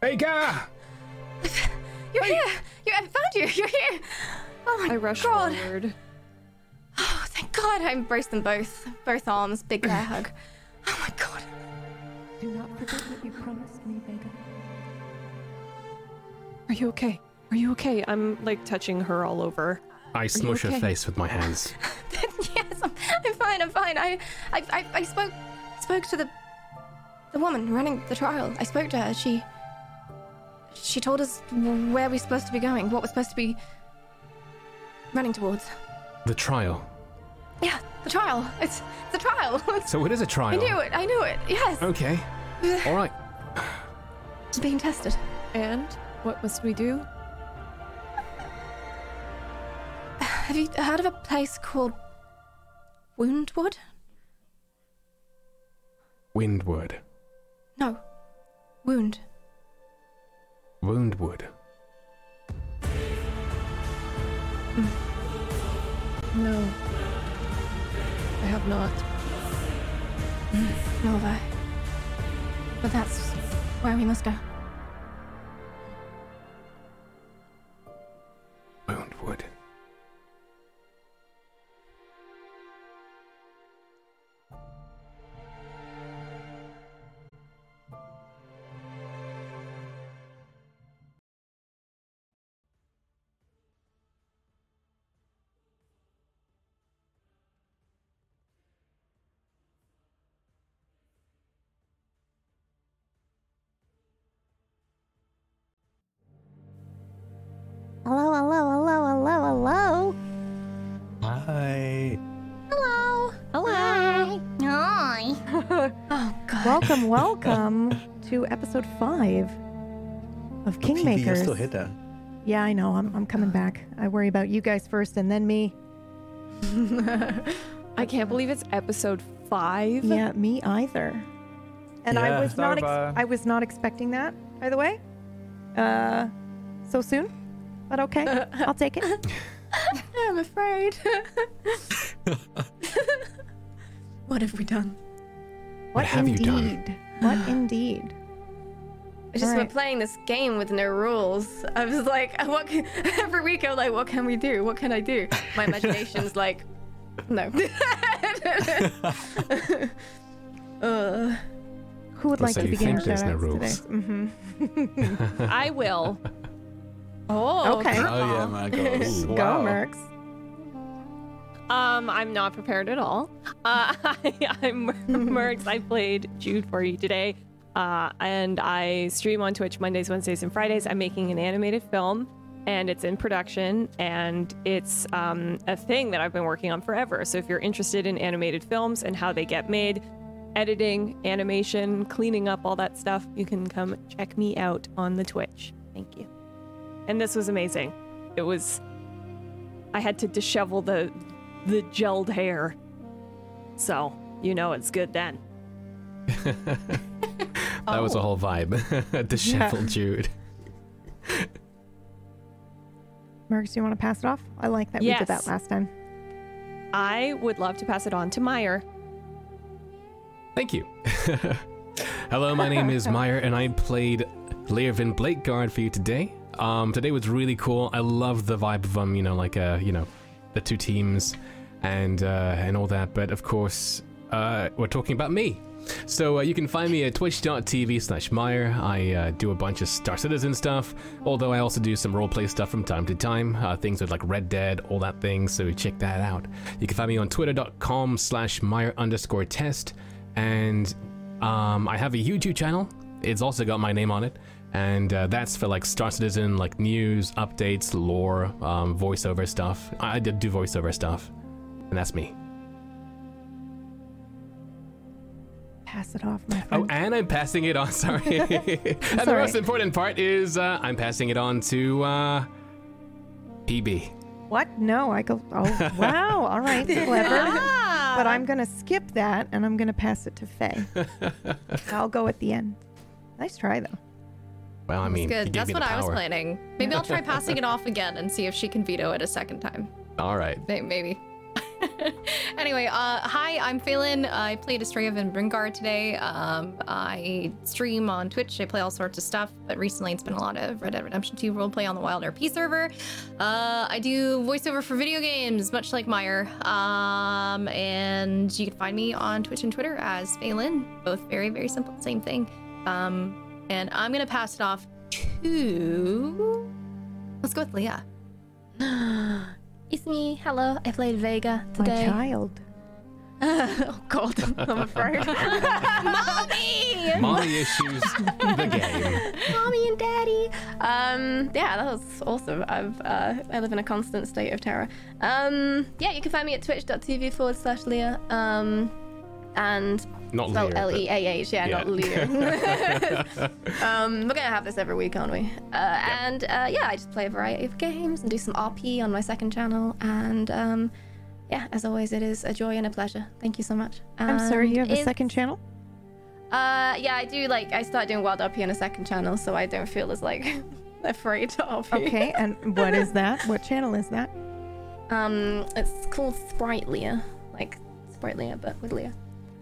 Vega! You're here. You, I found you. You're here. Oh my I rush god. forward. Oh, thank God. I embraced them both. Both arms. Big bear hug. Oh my god. Do not forget what you promised me, Vega. Are you okay? Are you okay? I'm like touching her all over. I smush okay? her face with my hands. yes, I'm, I'm fine. I'm fine. I, I, I, I spoke, spoke to the, the woman running the trial. I spoke to her. She, she told us where we're supposed to be going, what we're supposed to be running towards. The trial. Yeah, the trial. It's the trial. So it is a trial. I knew it. I knew it. Yes. Okay. All right. It's being tested. And what must we do? Have you heard of a place called Woundwood? Windward. No. Wound. Woundwood. Mm. No. I have not. Mm. Nor have I. But that's where we must go. Hello, hello, hello, hello, hello. Hi. Hello. Hello. Hi. Oh God. Welcome, welcome to episode five of PB, you're Kingmakers. still hidden. Yeah, I know. I'm, I'm coming back. I worry about you guys first and then me. I can't believe it's episode five. Yeah, me either. And I was not ex- I was not expecting that. By the way, uh, so soon, but okay, I'll take it. I'm afraid. what have we done? What, have you indeed? done? What indeed? I just Alright. we're playing this game with no rules. I was like, what? Can, every week I'm like, what can we do? What can I do? My imagination's like, no. uh, Who would like so to you begin think there's no rules. today? Mm-hmm. I will. Oh, Okay. Oh yeah, my God. Go, Wow. Mercs. Um, I'm not prepared at all. Uh, I, I'm Mercs. I played Jude for you today. Uh, and I stream on Twitch Mondays, Wednesdays, and Fridays. I'm making an animated film, and it's in production, and it's um, a thing that I've been working on forever. So if you're interested in animated films and how they get made, editing, animation, cleaning up, all that stuff, you can come check me out on the Twitch. Thank you. And this was amazing. It was. I had to dishevel the the gelled hair. So, you know it's good then. That was a oh. whole vibe. Disheveled Jude. Mercs, do you want to pass it off? I like that we did that last time. I would love to pass it on to Myre. Thank you. Hello, my name is Myre, and I played Learvin Blakeguard for you today. Um, today was really cool. I love the vibe of them, you know, like uh, you know, the two teams and uh, and all that. But of course, uh, we're talking about me. So uh, you can find me at twitch.tv slash Myre. I uh, do a bunch of Star Citizen stuff, although I also do some roleplay stuff from time to time. Uh, things with like Red Dead, all that thing, so check that out. You can find me on twitter.com slash Myre underscore test. And um, I have a YouTube channel. It's also got my name on it. And uh, that's for like Star Citizen, like news, updates, lore, um, voiceover stuff. I did do voiceover stuff. And that's me. Pass it off, my friend. Oh, and I'm passing it on. Sorry. and the Sorry. most important part is uh, I'm passing it on to uh, PB. what? No, I go. Oh, wow. All right, clever. But I'm gonna skip that, and I'm gonna pass it to Faye. I'll go at the end. Nice try, though. Well, I mean, That's good. That's what I was planning. Maybe I'll try passing it off again and see if she can veto it a second time. All right. Maybe. anyway, uh, hi, I'm Fhaelin. I played Estrella Van Bringard today. Um, I stream on Twitch. I play all sorts of stuff, but recently it's been a lot of Red Dead Redemption 2 roleplay on the Wild RP server. Uh, I do voiceover for video games, much like Myre. Um, and you can find me on Twitch and Twitter as Fhaelin. Both very, very simple, same thing. Um, and I'm gonna pass it off to. Let's go with Leah. it's me. Hello. I played Vega today. My today. child. oh God, I'm afraid. Mommy. Molly issues the game. Mommy and Daddy. Um, yeah, that was awesome. I've uh, I live in a constant state of terror. Um, yeah, you can find me at twitch.tv forward slash Leah. Um, and Not spelled Leah, L but- E A H. Yeah, Yeah. not Leah. um, we're gonna have this every week, aren't we? Uh, And uh, yeah, I just play a variety of games and do some RP on my second channel. And um, yeah, as always, it is a joy and a pleasure. Thank you so much. I'm sorry, you have a second channel? uh, yeah, I do. Like, I start doing Wild RP on a second channel, so I don't feel as like afraid to RP. Okay, and what is that? What channel is that? Um, it's called Spritelia, like Spritelia, but with Leah.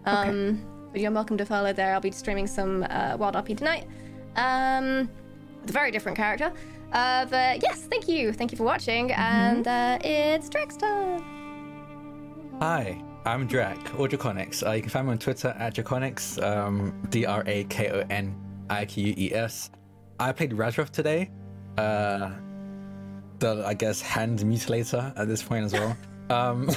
Um, but you're welcome to follow there. I'll be streaming some uh, Wild RP tonight. Um, with a very different character. Uh, but yes, thank you, thank you for watching, and uh, it's Drax time. Hi, I'm Drac, or Drakoniques. Uh, you can find me on Twitter at Drakoniques, um, D R A K O N I Q U E S. I played Razroth today. Uh, the, I guess, hand mutilator at this point as well. um,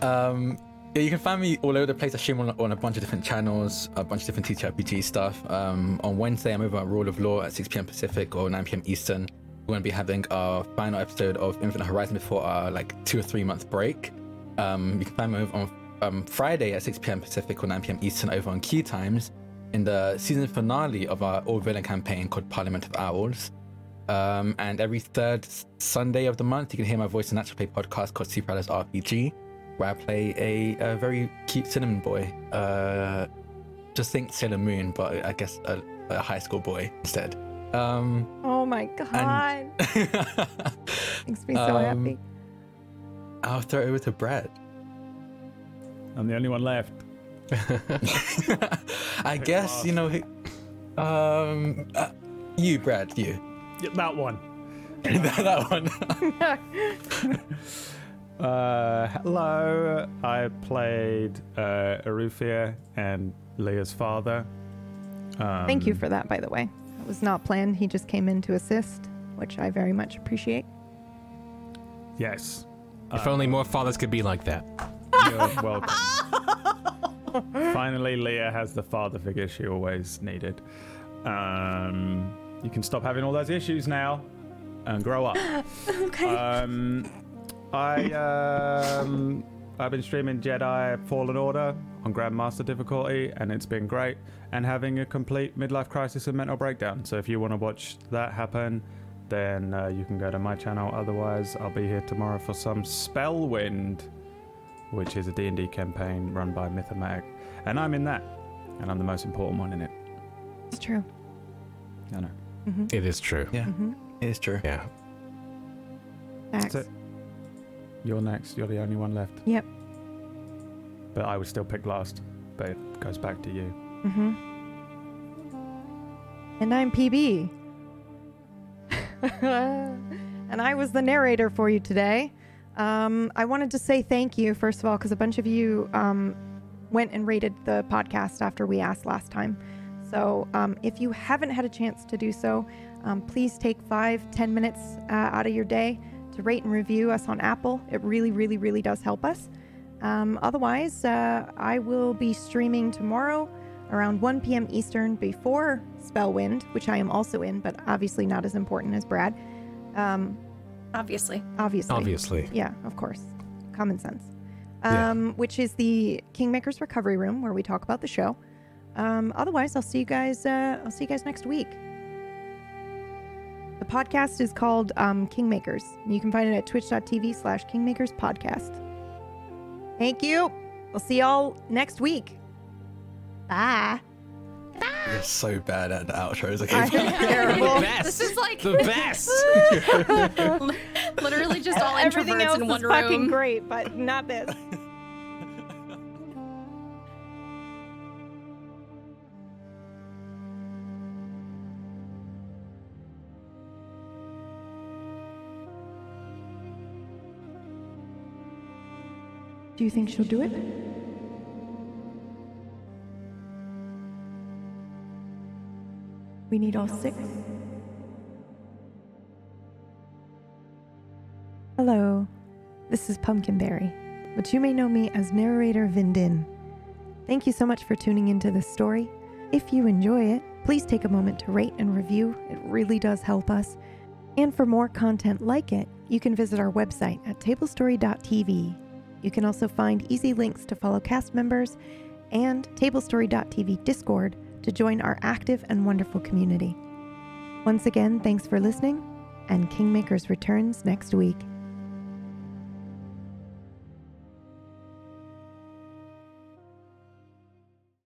um, yeah, you can find me all over the place. I stream on, on a bunch of different channels, a bunch of different TTRPG stuff. Um, on Wednesday, I'm over at Rule of Law at 6 p.m. Pacific or 9 p.m. Eastern. we're going to be having our final episode of Infinite Horizon before our like two or three month break. Um, you can find me on um, Friday at 6 p.m. Pacific or 9 p.m. Eastern over on Key Times in the season finale of our all villain campaign called Parliament of Owls. Um, and every third Sunday of the month, you can hear my voice in Natural play podcast called Super Alice RPG, where I play a, a very cute cinnamon boy. Uh, just think Sailor Moon, but I guess a, a high school boy instead. Um, Oh my god. Makes me so Um, happy. I'll throw it over to Brad. I'm the only one left. I guess you know. who- Um, uh, you, Brad, you. Yeah, that one. that one. Uh, hello. I played uh, Erufr and Leah's father. Um, Thank you for that, by the way. It was not planned. He just came in to assist, which I very much appreciate. Yes. If only more fathers could be like that. You're welcome. Finally, Leah has the father figure she always needed. Um, you can stop having all those issues now and grow up. okay. Um, I um, I've been streaming Jedi Fallen Order on Grandmaster difficulty, and it's been great. And having a complete midlife crisis and mental breakdown. So if you want to watch that happen, then uh, you can go to my channel. Otherwise, I'll be here tomorrow for some Spellwind, which is a D&D campaign run by Mythematic, and I'm in that, and I'm the most important one in it. It's true. I know. Mm-hmm. It is true. Yeah, Mm-hmm. it is true. Yeah. Facts. That's it. You're next. You're the only one left. Yep. But I was still picked last. But it goes back to you. Mm-hmm. And I'm PB. and I was the narrator for you today. Um, I wanted to say thank you, first of all, because a bunch of you um, went and rated the podcast after we asked last time. So um, if you haven't had a chance to do so, um, please take five, ten minutes uh, out of your day to rate and review us on Apple. It really, really, really does help us. Um, otherwise, uh, I will be streaming tomorrow around 1 p.m. Eastern before Spellwind, which I am also in, but obviously not as important as Brad. Um, Obviously. obviously. Obviously. Yeah, of course. Common sense. Yeah. Um, Which is the Kingmakers Recovery Room where we talk about the show. Um, otherwise, I'll see you guys. Uh, I'll see you guys next week. The podcast is called um, Kingmakers. You can find it at twitch.tv slash Kingmakers Podcast. Thank you. We'll see y'all next week. Bye. You're so bad at the outros. I'm Okay. terrible. This is like The best. literally just all Everything introverts else in one is fucking great, but not this. Do you think she'll do it? We need all six. Hello, this is Pumpkinberry, but you may know me as narrator Vindin. Thank you so much for tuning into this story. If you enjoy it, please take a moment to rate and review. It really does help us. And for more content like it, you can visit our website at tablestory.tv. You can also find easy links to follow cast members and tablestory.tv Discord to join our active and wonderful community. Once again, thanks for listening, and Kingmakers returns next week.